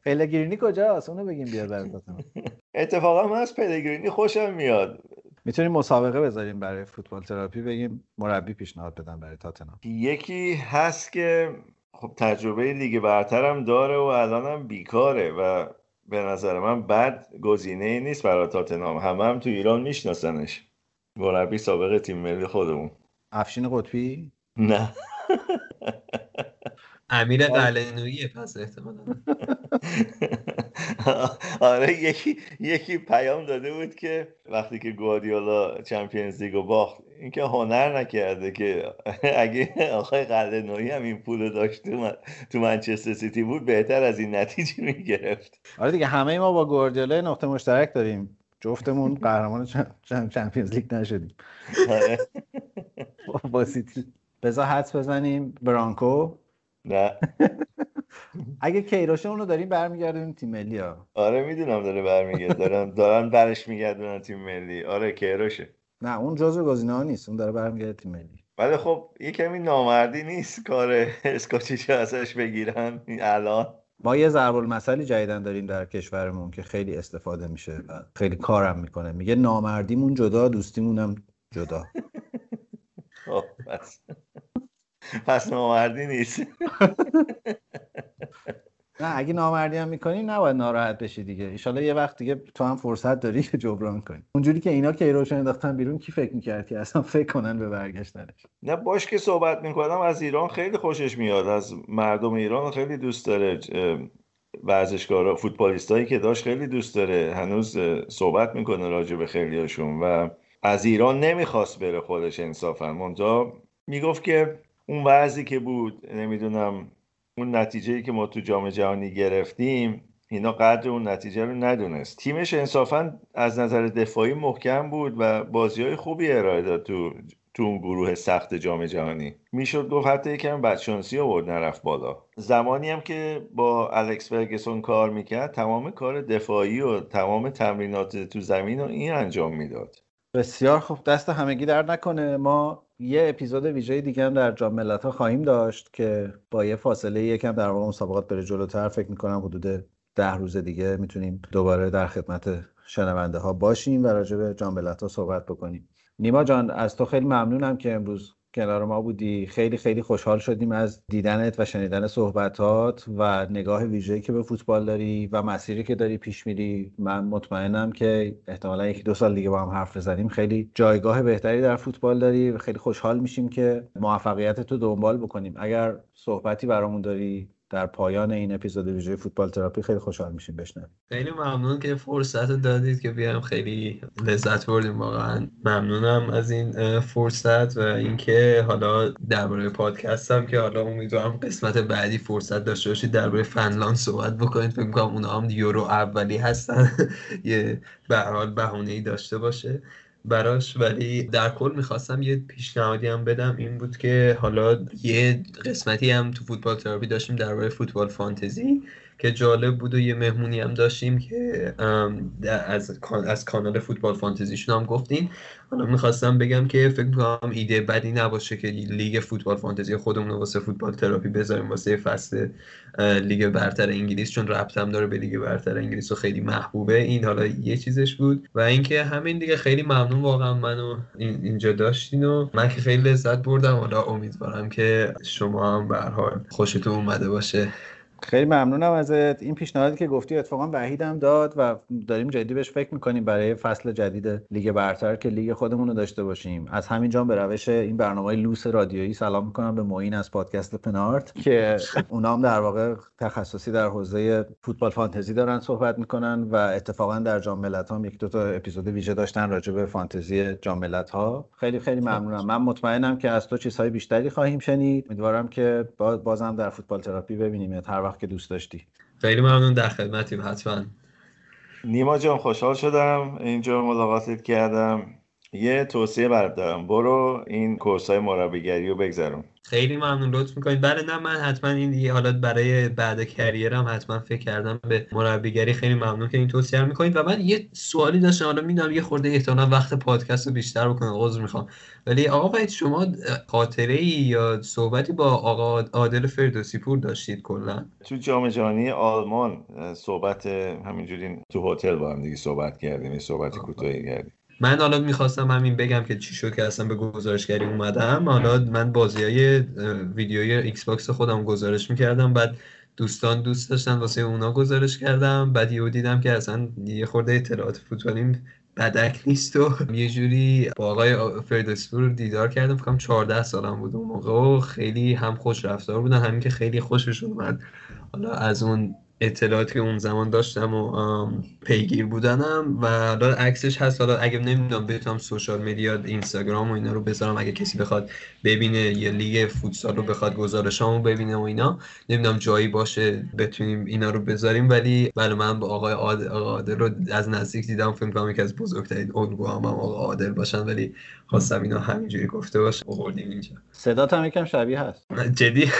پلگرینی کجاست؟ اونو بگیم بیار برای تاتنهام اتفاقا من از پلگرینی خوشم میاد. می‌تونیم مسابقه بذاریم برای فوتبال تراپی بگیم مربی پیشنهاد بدن برای تاتنهام. یکی هست که خب تجربه لیگ برترم داره و الانم بیکاره و به نظر من بد گزینه ای نیست برای تاتنهام. همه هم تو ایران میشناسنش. مربی سابق تیم ملی خودمون. افشین قطبی؟ نه. امیر قلنویه پس احتمالا. آره یکی یکی پیام داده بود که وقتی که گواردیولا چمپیونز لیگو باخت اینکه هنر نکرده که اگه آقای قلنویی هم این پول داشت تو منچستر سیتی بود بهتر از این نتیجه می‌گرفت. آره دیگه همه ما با گواردیولا نقطه مشترک داریم. جفتمون قهرمان چمپیونز لیگ نشدیم. آره. با سیتی. بذار حدس بزنیم. برانکو. نه. اگه کیروش اونو داریم برمیگردونیم تیم ملی ها. آره می‌دونم داره برمیگرد دارن دارن برش میگردونن تیم ملی. آره کیروشه. نه اون جزو گزینه ها نیست. اون داره برمیگرده تیم ملی. ولی خب یه کمی نامردی نیست کار اسکاتیش ازش بگیرن الان. ما یه ضرب المثلی جدیدن داریم در کشورمون که خیلی استفاده میشه و خیلی کارم می‌کنه. میگه نامردیمون جدا دوستیمونم جدا. خب پس نامردی نیست. نه اگه نامردی هم می‌کنی نباید ناراحت بشی دیگه. ایشالا یه وقت دیگه تو هم فرصت داری که جبران کنی. اونجوری که اینا که ایروش انداختن بیرون کی فکر می‌کرد که اصلا فکر کنن به برگشتنش؟ نه باش که صحبت می‌کنم. از ایران خیلی خوشش میاد. از مردم ایران خیلی دوست داره ورزشکارا فوتبالیستایی که داشت خیلی دوست داره. هنوز صحبت می‌کنه راجع به خیلیاشون و از ایران نمی‌خواست بره خودش انصافا. منتها می‌گفت که اون وضعی که بود نمی‌دونم اون نتیجه که ما تو جام جهانی گرفتیم اینا قدر اون نتیجه رو ندونست. تیمش انصافا از نظر دفاعی محکم بود و بازی های خوبی ارائه داد تو تو اون گروه سخت جام جهانی. می‌شد گفت حتی یکم بدشانسی آورد نرفت بالا. زمانی هم که با الکس فرگسون کار می‌کرد تمام کار دفاعی و تمام تمرینات تو زمین رو این انجام می‌داد. بسیار خوب. دست همگی در نکنه. ما یه اپیزود ویژه دیگه هم در جام ملت خواهیم داشت که با یه فاصله یکم در واقع مسابقات بره جلوتر. فکر می‌کنم حدود ده روز دیگه می‌تونیم دوباره در خدمت شنونده ها باشیم و راجع به جام ملت ها صحبت بکنیم. نیما جان از تو خیلی ممنونم که امروز کنار ما بودی. خیلی خیلی خوشحال شدیم از دیدنت و شنیدن صحبتات و نگاه ویژه‌ای که به فوتبال داری و مسیری که داری پیش میری. من مطمئنم که احتمالا یکی دو سال دیگه با هم حرف بزنیم. خیلی جایگاه بهتری در فوتبال داری و خیلی خوشحال میشیم که موفقیت تو دنبال بکنیم. اگر صحبتی برامون داری در پایان این اپیزود ویژه فوتبال تراپی خیلی خوشحال میشیم بشنویم. خیلی ممنون که فرصت دادید که بیام. خیلی لذت بردیم واقعا. ممنونم از این فرصت و اینکه حالا درباره پادکستم که حالا امیدوارم قسمت بعدی فرصت داشته باشید درباره فنلاند صحبت بکنید. فکر کنم اونها هم یورو اولی هستن. یه به حال بهونه ای داشته باشه. براش ولی در کل می‌خواستم یه پیشنهادی هم بدم. این بود که حالا یه قسمتی هم تو فوتبال تراپی داشتیم درباره فوتبال فانتزی. که جالب بود و یه مهمونی هم داشتیم که از از کانال فوتبال فانتزیشون هم گفتین. حالا می‌خواستم بگم که فکر می‌کنم ایده بدی نباشه که لیگ فوتبال فانتزی خودمون رو واسه فوتبال تراپی بذاریم واسه فصل لیگ برتر انگلیس چون ربط هم داره به لیگ برتر انگلیس و خیلی محبوبه. این حالا یه چیزش بود. و اینکه همین دیگه خیلی ممنون واقعا منو اینجا داشتین و من که خیلی لذت بردم. حالا امیدوارم که شما هم به حال خوشتون اومده باشه. خیلی ممنونم ازت. این پیشنهادی که گفتی اتفاقا وحیدم داد و داریم جدی بهش فکر می‌کنیم برای فصل جدید لیگ برتر که لیگ خودمون رو داشته باشیم. از همینجا به روش این برنامه لوس رادیویی سلام می‌کنم به معین از پادکست پنارت که اونا هم در واقع تخصصی در حوزه فوتبال فانتزی دارن صحبت می‌کنن و اتفاقا در جام ملت هم یک دو تا اپیزود ویژه داشتن راجع به فانتزی جام ملت ها خیلی خیلی ممنونم. من مطمئنم که از تو چیزهای بیشتری خواهیم شنید. امیدوارم که بازم در فوتبال تراپی ببینیم هر وقت که دوست داشتی. خیلی ممنون در خدمتیم حتما. نیما جان خوشحال شدم. اینجا ملاقاتت کردم. یه توصیه برات دارم. برو این کورس های مربیگری رو بگذرون. خیلی ممنون. لطف می‌کنید بله نه من حتما این دیگه حالا برای بعد کریرم حتما فکر کردم به مربیگری. خیلی ممنون که این توصیه رو می‌کنید. و من یه سوالی داشتم. حالا می‌دونم یه خورده احتمالا وقت پادکست رو بیشتر بکنم. عذر می‌خوام. ولی آقا باید شما خاطره ای یا صحبتی با آقا عادل فردوسی پور داشتید کلا؟ تو جام جهانی آلمان صحبت همینجوری تو هتل با هم دیگه صحبت کردیم. صحبت کوتاهی کردیم. من حالا می‌خواستم همین بگم که چی شد که اصلا به گزارشگری اومدم. حالا من بازی های ویدیوی ایکس باکس خودم گزارش می‌کردم. بعد دوستان دوست داشتن واسه اونا گزارش کردم. بعد یهو دیدم که اصلا یه خورده اطلاعات فوتبالیم بدک نیست و یه جوری با آقای فردوسی دیدار کردم. فکرم 14 سالم بود اون موقع و خیلی هم خوش رفتار بودن. همین که خیلی خوششون اومد. حالا از اون اطلاعاتی که اون زمان داشتم و پیگیر بودنم و حالا عکسش هست. حالا اگه نمی‌دونم بتونم سوشال میدیا اینستاگرام و اینا رو بذارم. اگه کسی بخواد ببینه یه لیگ فوتسال رو بخواد گزارشامو ببینه و اینا. نمی‌دونم جایی باشه بتونیم اینا رو بذاریم. ولی بله من با آقای عادل رو از نزدیک دیدم. فکر کنم یکی از بزرگترین الگو هم, هم آقا عادل باشن. ولی خواستم اینا همینجوری گفته باشه. آوردیم اینجا. صدات هم یکم شبیه هست. جدی؟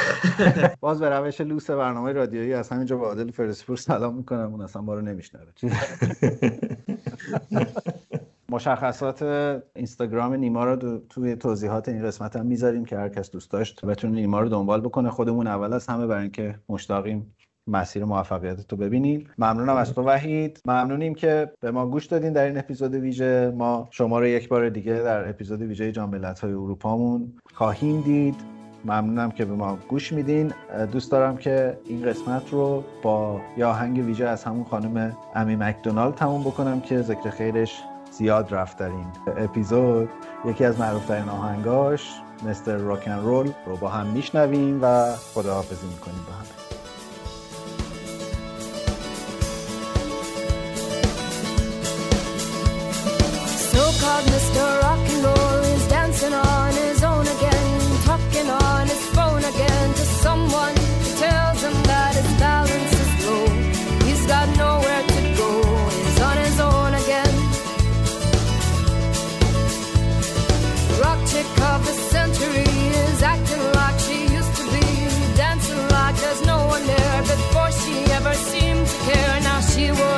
باز به روش لوس برنامه رادیویی از همینجا با عادل فرسپور سلام می‌کنم اون اصلا ما رو نمیشنوه. مشخصات اینستاگرام نیما رو توی توضیحات این قسمت هم می‌ذاریم که هر کس دوست داشت بتونه نیما رو دنبال بکنه. خودمون اول از همه برای اینکه مشتاقیم مسیر موفقیت تو ببینیم. ممنونم از تو وحید. ممنونیم که به ما گوش دادین در این اپیزود ویژه. ما شما رو یک بار دیگه در اپیزود ویژه جام های اروپامون خواهیم دید. ممنونم که به ما گوش میدین دوست دارم که این قسمت رو با یاهنگ آهنگ ویژه از همون خانم امی مکدونالد تموم بکنم که ذکر خیرش زیاد رفت در این اپیزود یکی از معروفترین آهنگاش مستر راکن رول رو با هم میشنویم و خداحافظی می‌کنیم با هم Mr. Rock and Roll is dancing on his you was.